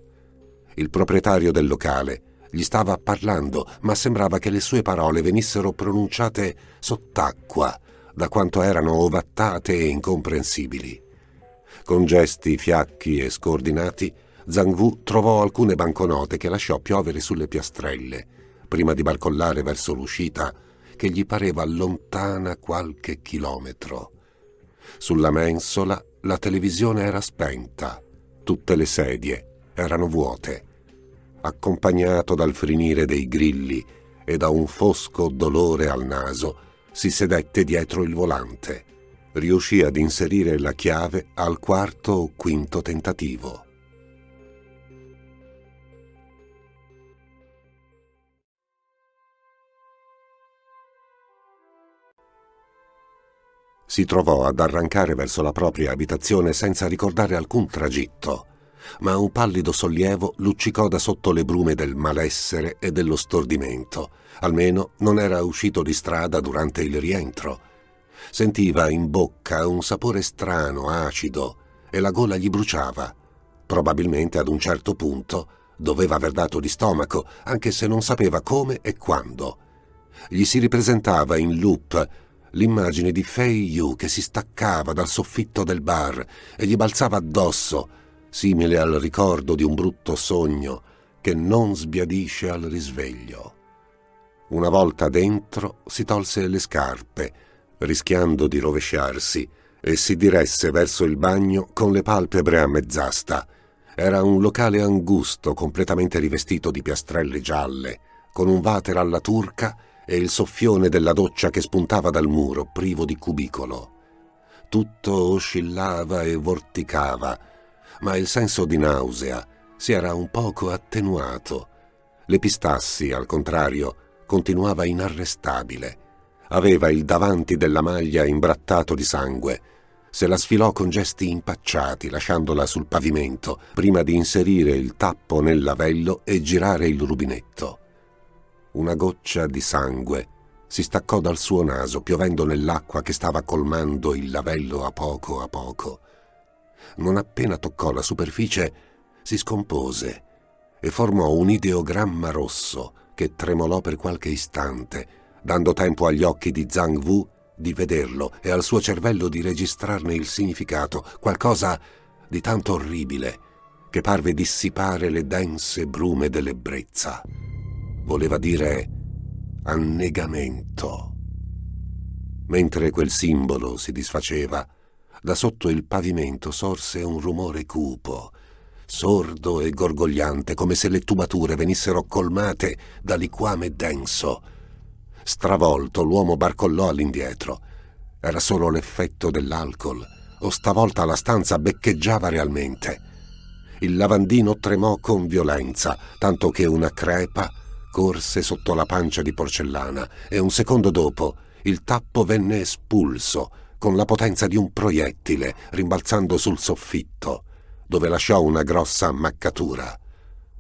Il proprietario del locale gli stava parlando, ma sembrava che le sue parole venissero pronunciate sott'acqua, da quanto erano ovattate e incomprensibili. Con gesti fiacchi e scordinati, Zhang Wu trovò alcune banconote che lasciò piovere sulle piastrelle, prima di barcollare verso l'uscita, che gli pareva lontana qualche chilometro. Sulla mensola la televisione era spenta, tutte le sedie erano vuote accompagnato dal frinire dei grilli e da un fosco dolore al naso, si sedette dietro il volante. Riuscì ad inserire la chiave al quarto o quinto tentativo. Si trovò ad arrancare verso la propria abitazione senza ricordare alcun tragitto ma un pallido sollievo luccicò da sotto le brume del malessere e dello stordimento. Almeno non era uscito di strada durante il rientro. Sentiva in bocca un sapore strano, acido, e la gola gli bruciava. Probabilmente ad un certo punto doveva aver dato di stomaco, anche se non sapeva come e quando. Gli si ripresentava in loop l'immagine di Fei Yu che si staccava dal soffitto del bar e gli balzava addosso, simile al ricordo di un brutto sogno che non sbiadisce al risveglio. Una volta dentro si tolse le scarpe, rischiando di rovesciarsi, e si diresse verso il bagno con le palpebre a mezz'asta. Era un locale angusto, completamente rivestito di piastrelle gialle, con un water alla turca e il soffione della doccia che spuntava dal muro, privo di cubicolo. Tutto oscillava e vorticava, ma il senso di nausea si era un poco attenuato. L'epistassi, al contrario, continuava inarrestabile. Aveva il davanti della maglia imbrattato di sangue. Se la sfilò con gesti impacciati, lasciandola sul pavimento, prima di inserire il tappo nel lavello e girare il rubinetto. Una goccia di sangue si staccò dal suo naso, piovendo nell'acqua che stava colmando il lavello a poco a poco non appena toccò la superficie, si scompose e formò un ideogramma rosso che tremolò per qualche istante, dando tempo agli occhi di Zhang Wu di vederlo e al suo cervello di registrarne il significato, qualcosa di tanto orribile che parve dissipare le dense brume dell'ebbrezza. Voleva dire annegamento. Mentre quel simbolo si disfaceva, da sotto il pavimento sorse un rumore cupo, sordo e gorgogliante, come se le tubature venissero colmate da liquame denso. Stravolto, l'uomo barcollò all'indietro. Era solo l'effetto dell'alcol, o stavolta la stanza beccheggiava realmente. Il lavandino tremò con violenza, tanto che una crepa corse sotto la pancia di porcellana e un secondo dopo il tappo venne espulso con la potenza di un proiettile, rimbalzando sul soffitto, dove lasciò una grossa ammaccatura.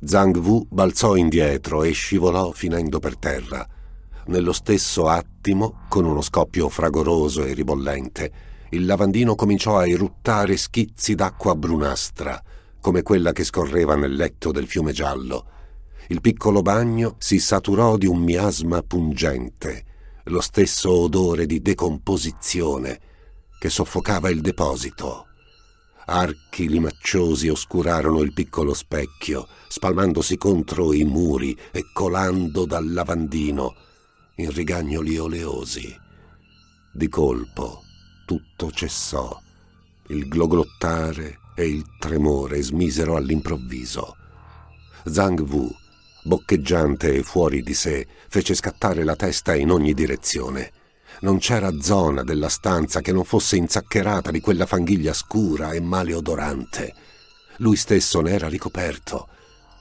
Zhang Wu balzò indietro e scivolò finendo per terra. Nello stesso attimo, con uno scoppio fragoroso e ribollente, il lavandino cominciò a eruttare schizzi d'acqua brunastra, come quella che scorreva nel letto del fiume giallo. Il piccolo bagno si saturò di un miasma pungente, lo stesso odore di decomposizione che soffocava il deposito. Archi limacciosi oscurarono il piccolo specchio, spalmandosi contro i muri e colando dal lavandino in rigagnoli oleosi. Di colpo tutto cessò. Il gloglottare e il tremore smisero all'improvviso. Zhang Wu, boccheggiante e fuori di sé, fece scattare la testa in ogni direzione. Non c'era zona della stanza che non fosse inzaccherata di quella fanghiglia scura e maleodorante. Lui stesso ne era ricoperto.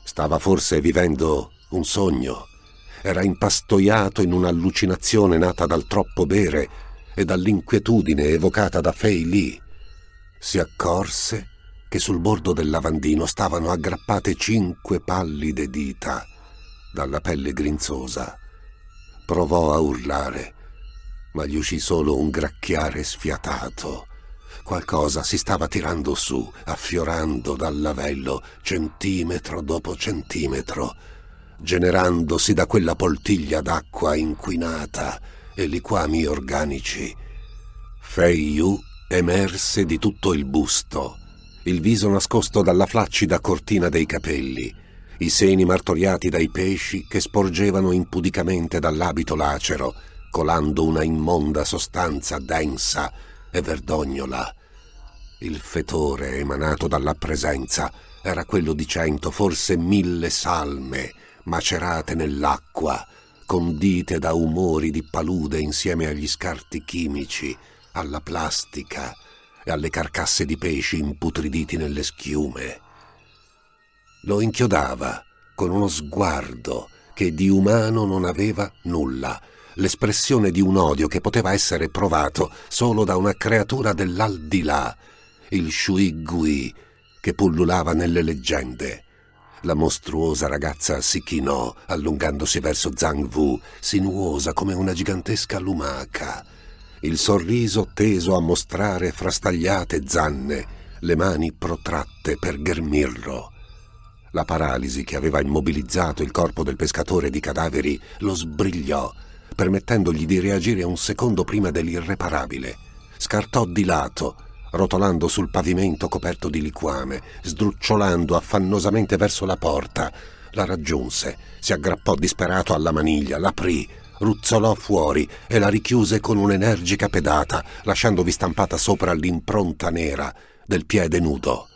Stava forse vivendo un sogno. Era impastoiato in un'allucinazione nata dal troppo bere e dall'inquietudine evocata da Fei Li. Si accorse che sul bordo del lavandino stavano aggrappate cinque pallide dita dalla pelle grinzosa. Provò a urlare ma gli uscì solo un gracchiare sfiatato. Qualcosa si stava tirando su, affiorando dal lavello, centimetro dopo centimetro, generandosi da quella poltiglia d'acqua inquinata e liquami organici. Fei Yu emerse di tutto il busto, il viso nascosto dalla flaccida cortina dei capelli, i seni martoriati dai pesci che sporgevano impudicamente dall'abito lacero, colando una immonda sostanza densa e verdognola. Il fetore emanato dalla presenza era quello di cento, forse mille salme macerate nell'acqua, condite da umori di palude insieme agli scarti chimici, alla plastica e alle carcasse di pesci imputriditi nelle schiume. Lo inchiodava con uno sguardo che di umano non aveva nulla, l'espressione di un odio che poteva essere provato solo da una creatura dell'aldilà, il Shui Gui, che pullulava nelle leggende. La mostruosa ragazza si chinò, allungandosi verso Zhang Wu, sinuosa come una gigantesca lumaca. Il sorriso teso a mostrare frastagliate zanne, le mani protratte per ghermirlo. La paralisi che aveva immobilizzato il corpo del pescatore di cadaveri lo sbrigliò permettendogli di reagire un secondo prima dell'irreparabile. Scartò di lato, rotolando sul pavimento coperto di liquame, sdrucciolando affannosamente verso la porta. La raggiunse, si aggrappò disperato alla maniglia, l'aprì, ruzzolò fuori e la richiuse con un'energica pedata, lasciandovi stampata sopra l'impronta nera del piede nudo.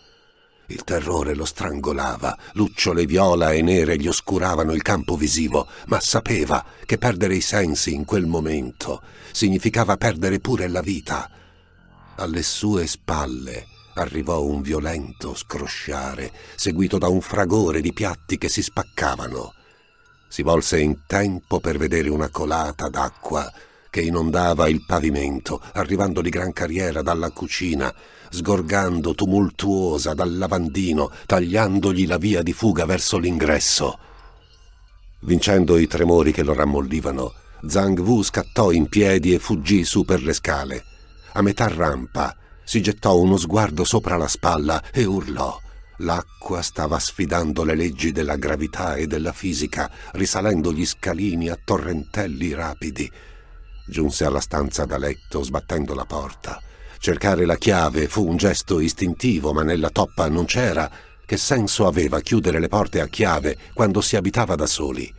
Il terrore lo strangolava, lucciole viola e nere gli oscuravano il campo visivo, ma sapeva che perdere i sensi in quel momento significava perdere pure la vita. Alle sue spalle arrivò un violento scrosciare, seguito da un fragore di piatti che si spaccavano. Si volse in tempo per vedere una colata d'acqua che inondava il pavimento, arrivando di gran carriera dalla cucina, sgorgando tumultuosa dal lavandino, tagliandogli la via di fuga verso l'ingresso. Vincendo i tremori che lo rammollivano, Zhang Wu scattò in piedi e fuggì su per le scale. A metà rampa si gettò uno sguardo sopra la spalla e urlò. L'acqua stava sfidando le leggi della gravità e della fisica, risalendo gli scalini a torrentelli rapidi. Giunse alla stanza da letto sbattendo la porta. Cercare la chiave fu un gesto istintivo, ma nella toppa non c'era. Che senso aveva chiudere le porte a chiave quando si abitava da soli?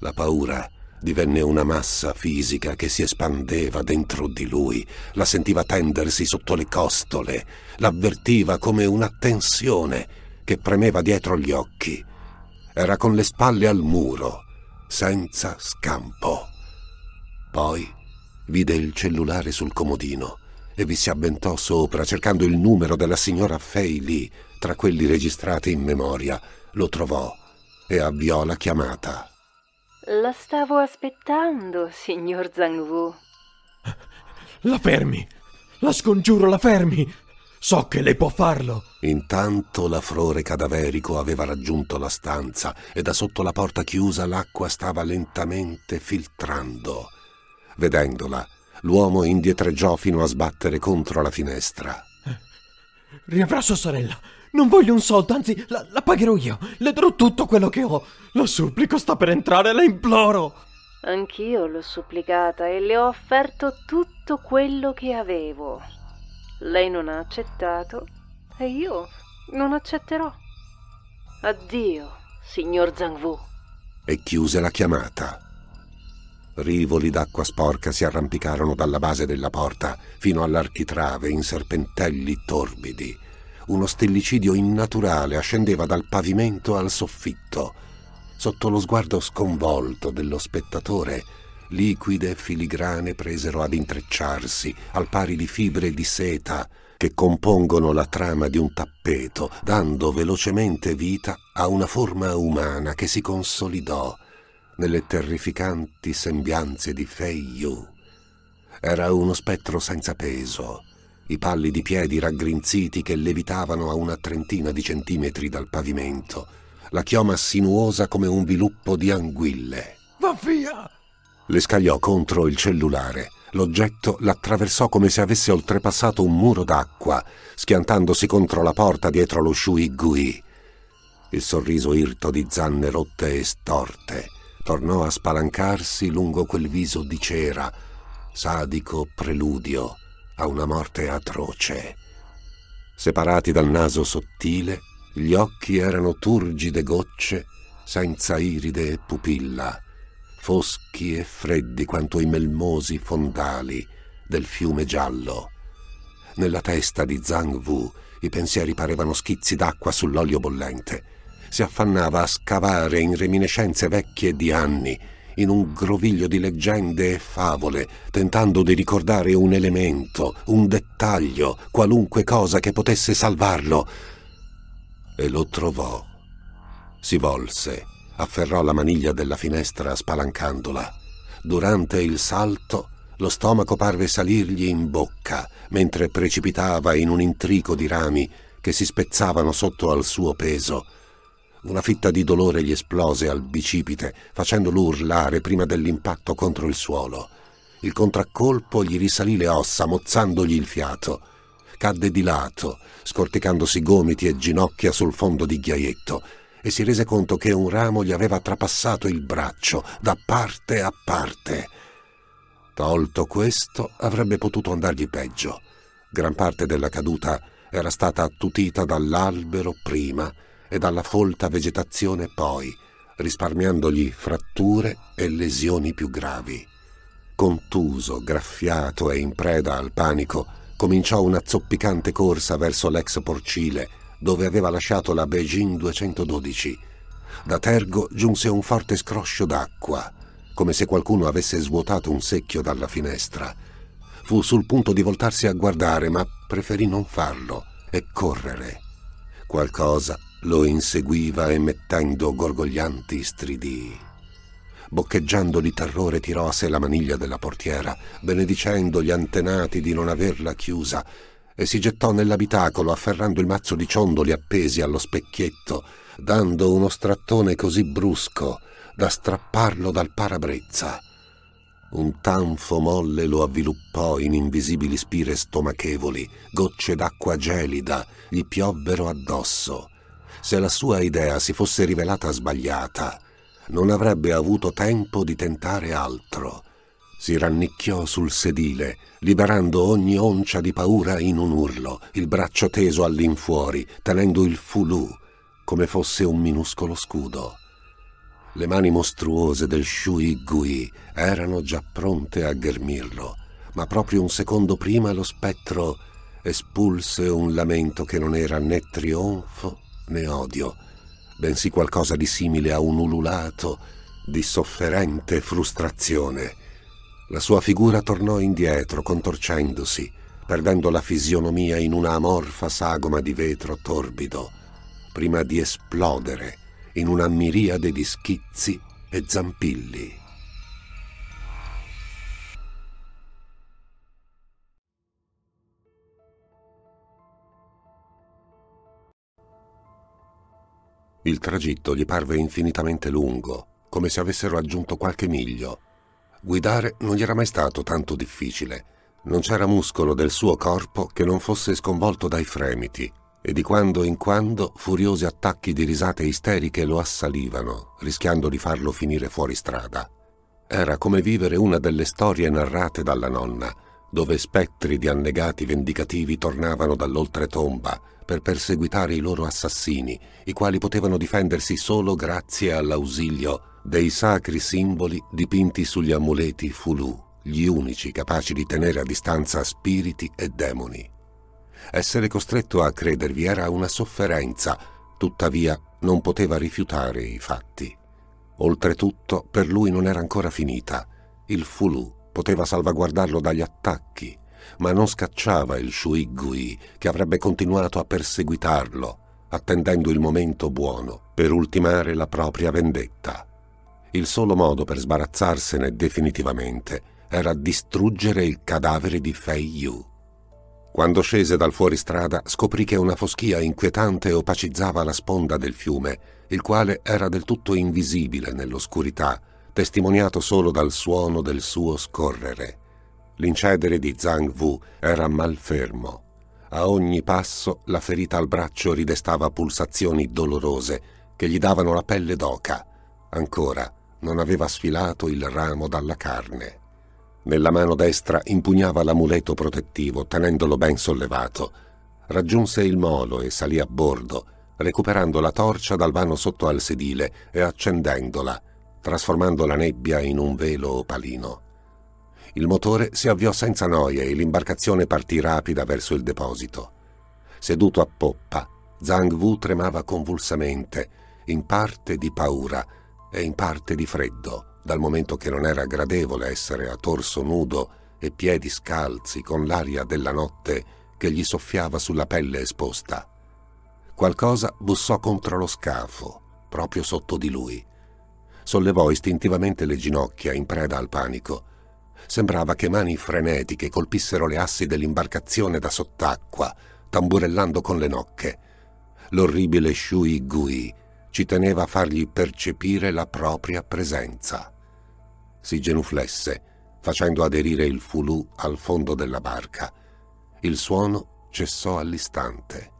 La paura divenne una massa fisica che si espandeva dentro di lui, la sentiva tendersi sotto le costole, l'avvertiva come una tensione che premeva dietro gli occhi. Era con le spalle al muro, senza scampo. Poi vide il cellulare sul comodino e vi si avventò sopra cercando il numero della signora Fei Lee tra quelli registrati in memoria. Lo trovò e avviò la chiamata. La stavo aspettando, signor Zhang Wu. La fermi! La scongiuro, la fermi! So che lei può farlo. Intanto l'afrore cadaverico aveva raggiunto la stanza e da sotto la porta chiusa l'acqua stava lentamente filtrando. Vedendola, l'uomo indietreggiò fino a sbattere contro la finestra. Riavrà sua sorella. Non voglio un soldo, anzi, la, la pagherò io. Le darò tutto quello che ho. La supplico, sta per entrare, la imploro. Anch'io l'ho supplicata e le ho offerto tutto quello che avevo. Lei non ha accettato e io non accetterò. Addio, signor Zhangwu. E chiuse la chiamata. Rivoli d'acqua sporca si arrampicarono dalla base della porta fino all'architrave in serpentelli torbidi. Uno stellicidio innaturale ascendeva dal pavimento al soffitto. Sotto lo sguardo sconvolto dello spettatore, liquide filigrane presero ad intrecciarsi al pari di fibre di seta che compongono la trama di un tappeto, dando velocemente vita a una forma umana che si consolidò nelle terrificanti sembianze di Fei Yu. Era uno spettro senza peso, i pallidi piedi raggrinziti che levitavano a una trentina di centimetri dal pavimento, la chioma sinuosa come un viluppo di anguille. Va via! Le scagliò contro il cellulare. L'oggetto l'attraversò come se avesse oltrepassato un muro d'acqua, schiantandosi contro la porta dietro lo Shui Gui. Il sorriso irto di zanne rotte e storte tornò a spalancarsi lungo quel viso di cera, sadico preludio a una morte atroce. Separati dal naso sottile, gli occhi erano turgide gocce senza iride e pupilla, foschi e freddi quanto i melmosi fondali del fiume giallo. Nella testa di Zhang Wu i pensieri parevano schizzi d'acqua sull'olio bollente si affannava a scavare in reminiscenze vecchie di anni, in un groviglio di leggende e favole, tentando di ricordare un elemento, un dettaglio, qualunque cosa che potesse salvarlo. E lo trovò. Si volse, afferrò la maniglia della finestra spalancandola. Durante il salto lo stomaco parve salirgli in bocca, mentre precipitava in un intrico di rami che si spezzavano sotto al suo peso una fitta di dolore gli esplose al bicipite, facendolo urlare prima dell'impatto contro il suolo. Il contraccolpo gli risalì le ossa, mozzandogli il fiato. Cadde di lato, scorticandosi gomiti e ginocchia sul fondo di ghiaietto, e si rese conto che un ramo gli aveva trapassato il braccio, da parte a parte. Tolto questo, avrebbe potuto andargli peggio. Gran parte della caduta era stata attutita dall'albero prima e dalla folta vegetazione poi, risparmiandogli fratture e lesioni più gravi. Contuso, graffiato e in preda al panico, cominciò una zoppicante corsa verso l'ex porcile dove aveva lasciato la Beijing 212. Da Tergo giunse un forte scroscio d'acqua, come se qualcuno avesse svuotato un secchio dalla finestra. Fu sul punto di voltarsi a guardare, ma preferì non farlo e correre. Qualcosa lo inseguiva emettendo gorgoglianti stridii. Boccheggiando di terrore tirò a sé la maniglia della portiera, benedicendo gli antenati di non averla chiusa, e si gettò nell'abitacolo afferrando il mazzo di ciondoli appesi allo specchietto, dando uno strattone così brusco da strapparlo dal parabrezza. Un tanfo molle lo avviluppò in invisibili spire stomachevoli, gocce d'acqua gelida gli piovvero addosso se la sua idea si fosse rivelata sbagliata, non avrebbe avuto tempo di tentare altro. Si rannicchiò sul sedile, liberando ogni oncia di paura in un urlo, il braccio teso all'infuori, tenendo il fulù come fosse un minuscolo scudo. Le mani mostruose del Shui Gui erano già pronte a ghermirlo, ma proprio un secondo prima lo spettro espulse un lamento che non era né trionfo né odio, bensì qualcosa di simile a un ululato di sofferente frustrazione. La sua figura tornò indietro, contorcendosi, perdendo la fisionomia in una amorfa sagoma di vetro torbido, prima di esplodere in una miriade di schizzi e zampilli. Il tragitto gli parve infinitamente lungo, come se avessero aggiunto qualche miglio. Guidare non gli era mai stato tanto difficile. Non c'era muscolo del suo corpo che non fosse sconvolto dai fremiti, e di quando in quando furiosi attacchi di risate isteriche lo assalivano, rischiando di farlo finire fuori strada. Era come vivere una delle storie narrate dalla nonna, dove spettri di annegati vendicativi tornavano dall'oltretomba per perseguitare i loro assassini, i quali potevano difendersi solo grazie all'ausilio dei sacri simboli dipinti sugli amuleti Fulù, gli unici capaci di tenere a distanza spiriti e demoni. Essere costretto a credervi era una sofferenza, tuttavia non poteva rifiutare i fatti. Oltretutto, per lui non era ancora finita. Il Fulù poteva salvaguardarlo dagli attacchi, ma non scacciava il Shui Gui, che avrebbe continuato a perseguitarlo, attendendo il momento buono per ultimare la propria vendetta. Il solo modo per sbarazzarsene definitivamente era distruggere il cadavere di Fei Yu. Quando scese dal fuoristrada scoprì che una foschia inquietante opacizzava la sponda del fiume, il quale era del tutto invisibile nell'oscurità, testimoniato solo dal suono del suo scorrere. L'incedere di Zhang Wu era malfermo. A ogni passo la ferita al braccio ridestava pulsazioni dolorose che gli davano la pelle d'oca. Ancora non aveva sfilato il ramo dalla carne. Nella mano destra impugnava l'amuleto protettivo, tenendolo ben sollevato. Raggiunse il molo e salì a bordo, recuperando la torcia dal vano sotto al sedile e accendendola, trasformando la nebbia in un velo opalino. Il motore si avviò senza noie e l'imbarcazione partì rapida verso il deposito. Seduto a poppa, Zhang Wu tremava convulsamente, in parte di paura e in parte di freddo dal momento che non era gradevole essere a torso nudo e piedi scalzi con l'aria della notte che gli soffiava sulla pelle esposta. Qualcosa bussò contro lo scafo, proprio sotto di lui. Sollevò istintivamente le ginocchia in preda al panico. Sembrava che mani frenetiche colpissero le assi dell'imbarcazione da sott'acqua, tamburellando con le nocche. L'orribile Shui Gui ci teneva a fargli percepire la propria presenza si genuflesse, facendo aderire il fulù al fondo della barca. Il suono cessò all'istante.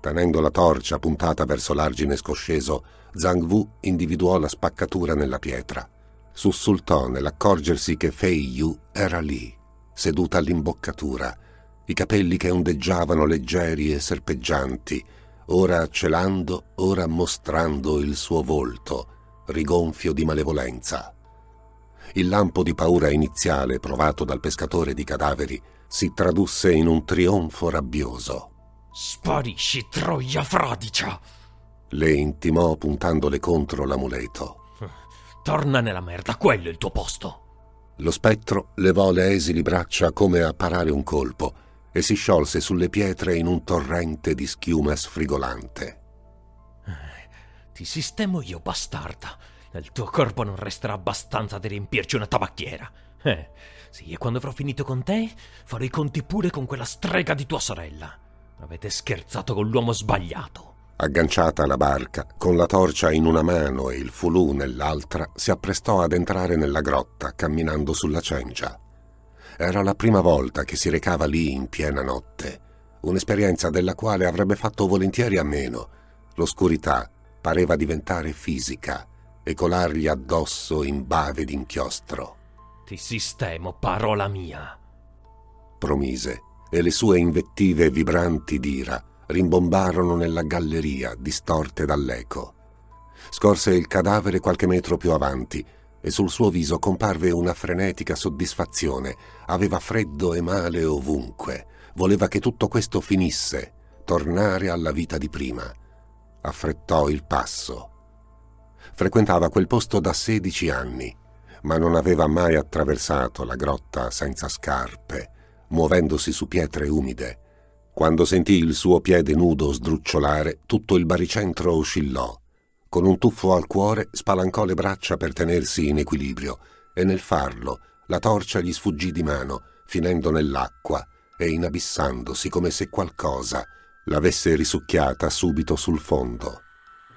Tenendo la torcia puntata verso l'argine scosceso, Zhang Wu individuò la spaccatura nella pietra. Sussultò nell'accorgersi che Fei Yu era lì, seduta all'imboccatura, i capelli che ondeggiavano leggeri e serpeggianti, ora celando, ora mostrando il suo volto, rigonfio di malevolenza. Il lampo di paura iniziale provato dal pescatore di cadaveri si tradusse in un trionfo rabbioso. Sparisci, troia fradicia! Le intimò puntandole contro l'amuleto. Torna nella merda, quello è il tuo posto. Lo spettro levò le esili braccia come a parare un colpo e si sciolse sulle pietre in un torrente di schiuma sfrigolante. Ti sistemo io, bastarda. Nel tuo corpo non resterà abbastanza da riempirci una tabacchiera. Eh, sì, e quando avrò finito con te, farò i conti pure con quella strega di tua sorella. Avete scherzato con l'uomo sbagliato. Agganciata alla barca, con la torcia in una mano e il fulù nell'altra, si apprestò ad entrare nella grotta, camminando sulla cencia. Era la prima volta che si recava lì in piena notte, un'esperienza della quale avrebbe fatto volentieri a meno. L'oscurità pareva diventare fisica e colargli addosso in bave d'inchiostro. Ti sistemo, parola mia. Promise, e le sue invettive vibranti d'ira rimbombarono nella galleria, distorte dall'eco. Scorse il cadavere qualche metro più avanti e sul suo viso comparve una frenetica soddisfazione. Aveva freddo e male ovunque. Voleva che tutto questo finisse, tornare alla vita di prima. Affrettò il passo Frequentava quel posto da 16 anni, ma non aveva mai attraversato la grotta senza scarpe, muovendosi su pietre umide. Quando sentì il suo piede nudo sdrucciolare, tutto il baricentro oscillò. Con un tuffo al cuore spalancò le braccia per tenersi in equilibrio e nel farlo la torcia gli sfuggì di mano, finendo nell'acqua e inabissandosi come se qualcosa l'avesse risucchiata subito sul fondo.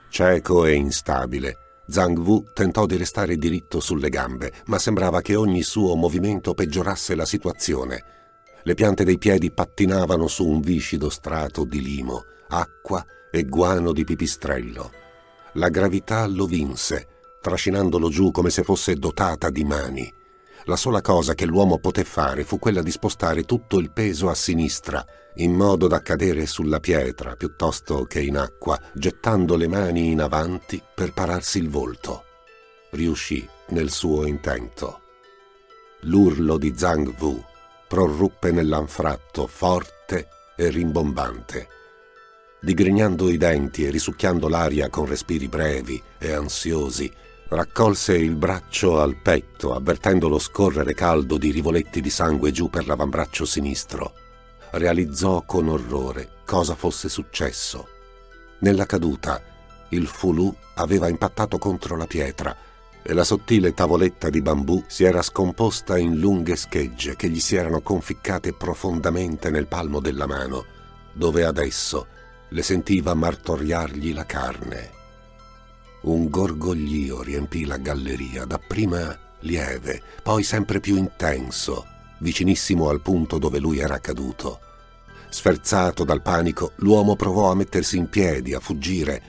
Cieco e instabile, Zhang Wu tentò di restare diritto sulle gambe, ma sembrava che ogni suo movimento peggiorasse la situazione. Le piante dei piedi pattinavano su un viscido strato di limo, acqua e guano di pipistrello. La gravità lo vinse, trascinandolo giù come se fosse dotata di mani. La sola cosa che l'uomo poté fare fu quella di spostare tutto il peso a sinistra, in modo da cadere sulla pietra piuttosto che in acqua, gettando le mani in avanti per pararsi il volto. Riuscì nel suo intento. L'urlo di Zhang Wu prorruppe nell'anfratto forte e rimbombante. Digrignando i denti e risucchiando l'aria con respiri brevi e ansiosi, raccolse il braccio al petto, avvertendo lo scorrere caldo di rivoletti di sangue giù per l'avambraccio sinistro. Realizzò con orrore cosa fosse successo. Nella caduta, il fulù aveva impattato contro la pietra e la sottile tavoletta di bambù si era scomposta in lunghe schegge che gli si erano conficcate profondamente nel palmo della mano, dove adesso le sentiva martoriargli la carne. Un gorgoglio riempì la galleria, dapprima lieve, poi sempre più intenso, vicinissimo al punto dove lui era caduto. Sferzato dal panico, l'uomo provò a mettersi in piedi, a fuggire,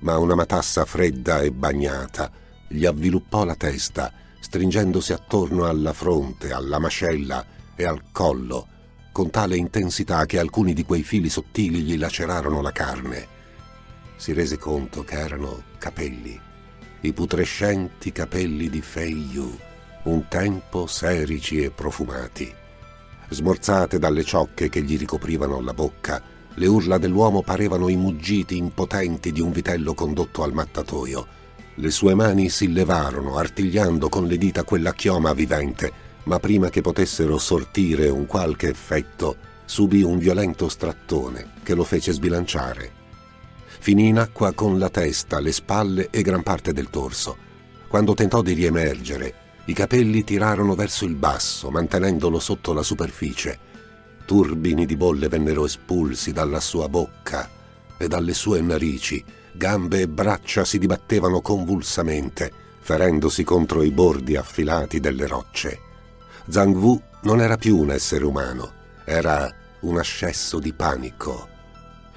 ma una matassa fredda e bagnata gli avviluppò la testa, stringendosi attorno alla fronte, alla mascella e al collo, con tale intensità che alcuni di quei fili sottili gli lacerarono la carne si rese conto che erano capelli, i putrescenti capelli di Fei Yu, un tempo serici e profumati. Smorzate dalle ciocche che gli ricoprivano la bocca, le urla dell'uomo parevano i muggiti impotenti di un vitello condotto al mattatoio. Le sue mani si levarono, artigliando con le dita quella chioma vivente, ma prima che potessero sortire un qualche effetto, subì un violento strattone che lo fece sbilanciare finì in acqua con la testa, le spalle e gran parte del torso. Quando tentò di riemergere, i capelli tirarono verso il basso, mantenendolo sotto la superficie. Turbini di bolle vennero espulsi dalla sua bocca e dalle sue narici. Gambe e braccia si dibattevano convulsamente, ferendosi contro i bordi affilati delle rocce. Zhang Wu non era più un essere umano, era un ascesso di panico.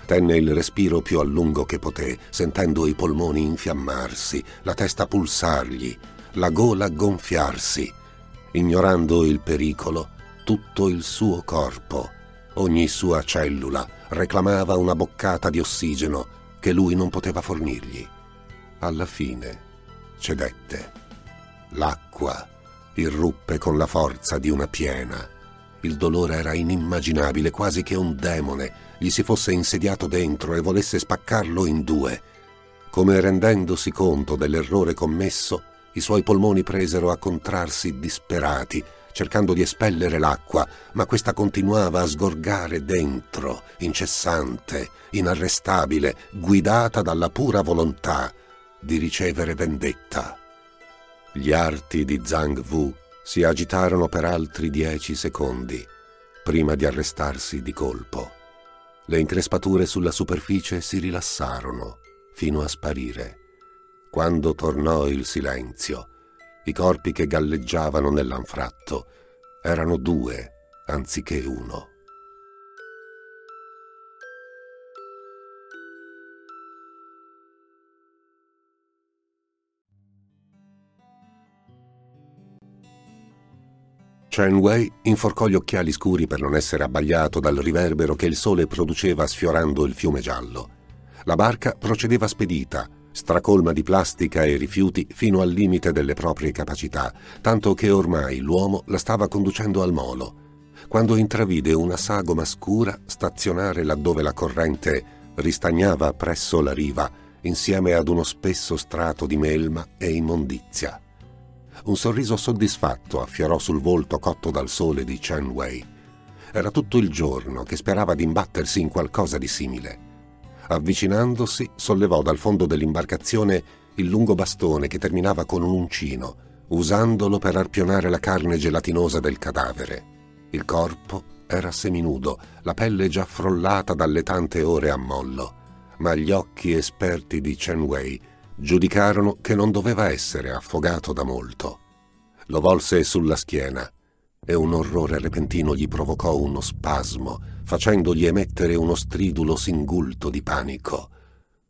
Tenne il respiro più a lungo che poté, sentendo i polmoni infiammarsi, la testa pulsargli, la gola gonfiarsi. Ignorando il pericolo, tutto il suo corpo, ogni sua cellula, reclamava una boccata di ossigeno che lui non poteva fornirgli. Alla fine cedette. L'acqua irruppe con la forza di una piena. Il dolore era inimmaginabile, quasi che un demone gli si fosse insediato dentro e volesse spaccarlo in due. Come rendendosi conto dell'errore commesso, i suoi polmoni presero a contrarsi disperati, cercando di espellere l'acqua, ma questa continuava a sgorgare dentro, incessante, inarrestabile, guidata dalla pura volontà di ricevere vendetta. Gli arti di Zhang Wu si agitarono per altri dieci secondi, prima di arrestarsi di colpo. Le increspature sulla superficie si rilassarono fino a sparire. Quando tornò il silenzio, i corpi che galleggiavano nell'anfratto erano due anziché uno. Chen Wei inforcò gli occhiali scuri per non essere abbagliato dal riverbero che il sole produceva sfiorando il fiume giallo. La barca procedeva spedita, stracolma di plastica e rifiuti fino al limite delle proprie capacità, tanto che ormai l'uomo la stava conducendo al molo. Quando intravide una sagoma scura stazionare laddove la corrente ristagnava presso la riva, insieme ad uno spesso strato di melma e immondizia. Un sorriso soddisfatto affiorò sul volto cotto dal sole di Chen Wei. Era tutto il giorno che sperava di imbattersi in qualcosa di simile. Avvicinandosi, sollevò dal fondo dell'imbarcazione il lungo bastone che terminava con un uncino, usandolo per arpionare la carne gelatinosa del cadavere. Il corpo era seminudo, la pelle già frollata dalle tante ore a mollo. ma gli occhi esperti di Chen Wei giudicarono che non doveva essere affogato da molto. Lo volse sulla schiena e un orrore repentino gli provocò uno spasmo, facendogli emettere uno stridulo singulto di panico.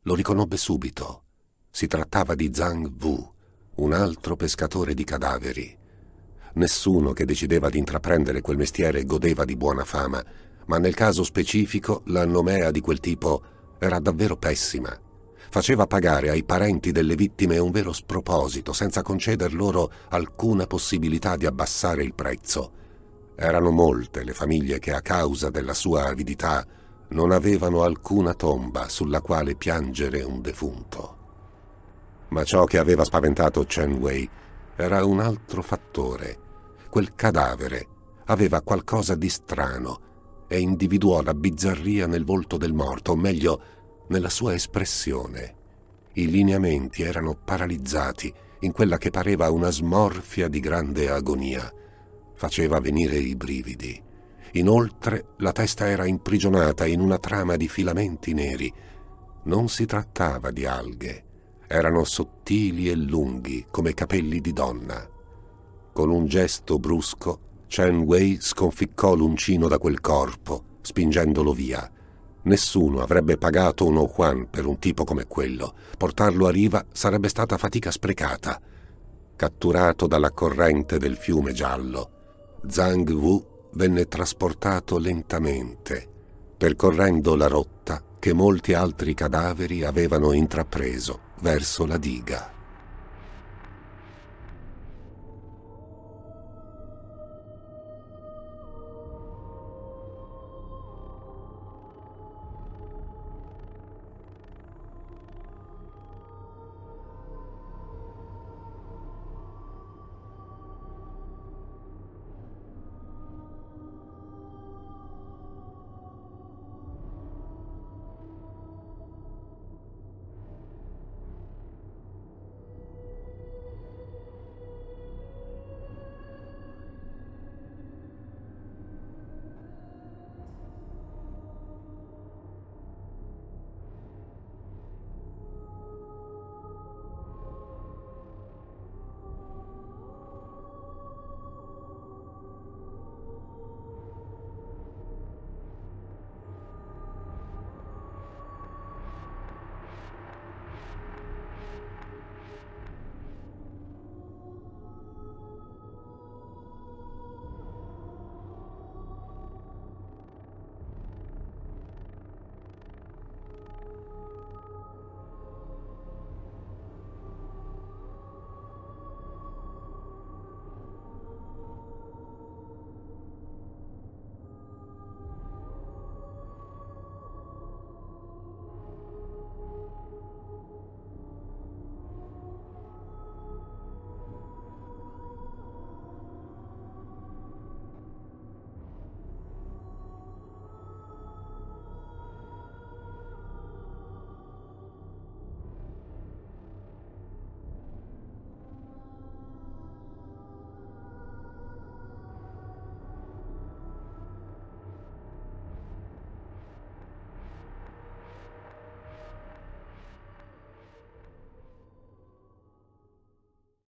Lo riconobbe subito. Si trattava di Zhang Wu, un altro pescatore di cadaveri. Nessuno che decideva di intraprendere quel mestiere godeva di buona fama, ma nel caso specifico la nomea di quel tipo era davvero pessima. Faceva pagare ai parenti delle vittime un vero sproposito, senza conceder loro alcuna possibilità di abbassare il prezzo. Erano molte le famiglie che a causa della sua avidità non avevano alcuna tomba sulla quale piangere un defunto. Ma ciò che aveva spaventato Chen Wei era un altro fattore. Quel cadavere aveva qualcosa di strano e individuò la bizzarria nel volto del morto, o meglio, nella sua espressione. I lineamenti erano paralizzati in quella che pareva una smorfia di grande agonia. Faceva venire i brividi. Inoltre la testa era imprigionata in una trama di filamenti neri. Non si trattava di alghe, erano sottili e lunghi come capelli di donna. Con un gesto brusco, Chen Wei sconficcò l'uncino da quel corpo, spingendolo via. Nessuno avrebbe pagato uno Juan per un tipo come quello. Portarlo a riva sarebbe stata fatica sprecata. Catturato dalla corrente del fiume giallo, Zhang Wu venne trasportato lentamente, percorrendo la rotta che molti altri cadaveri avevano intrapreso verso la diga.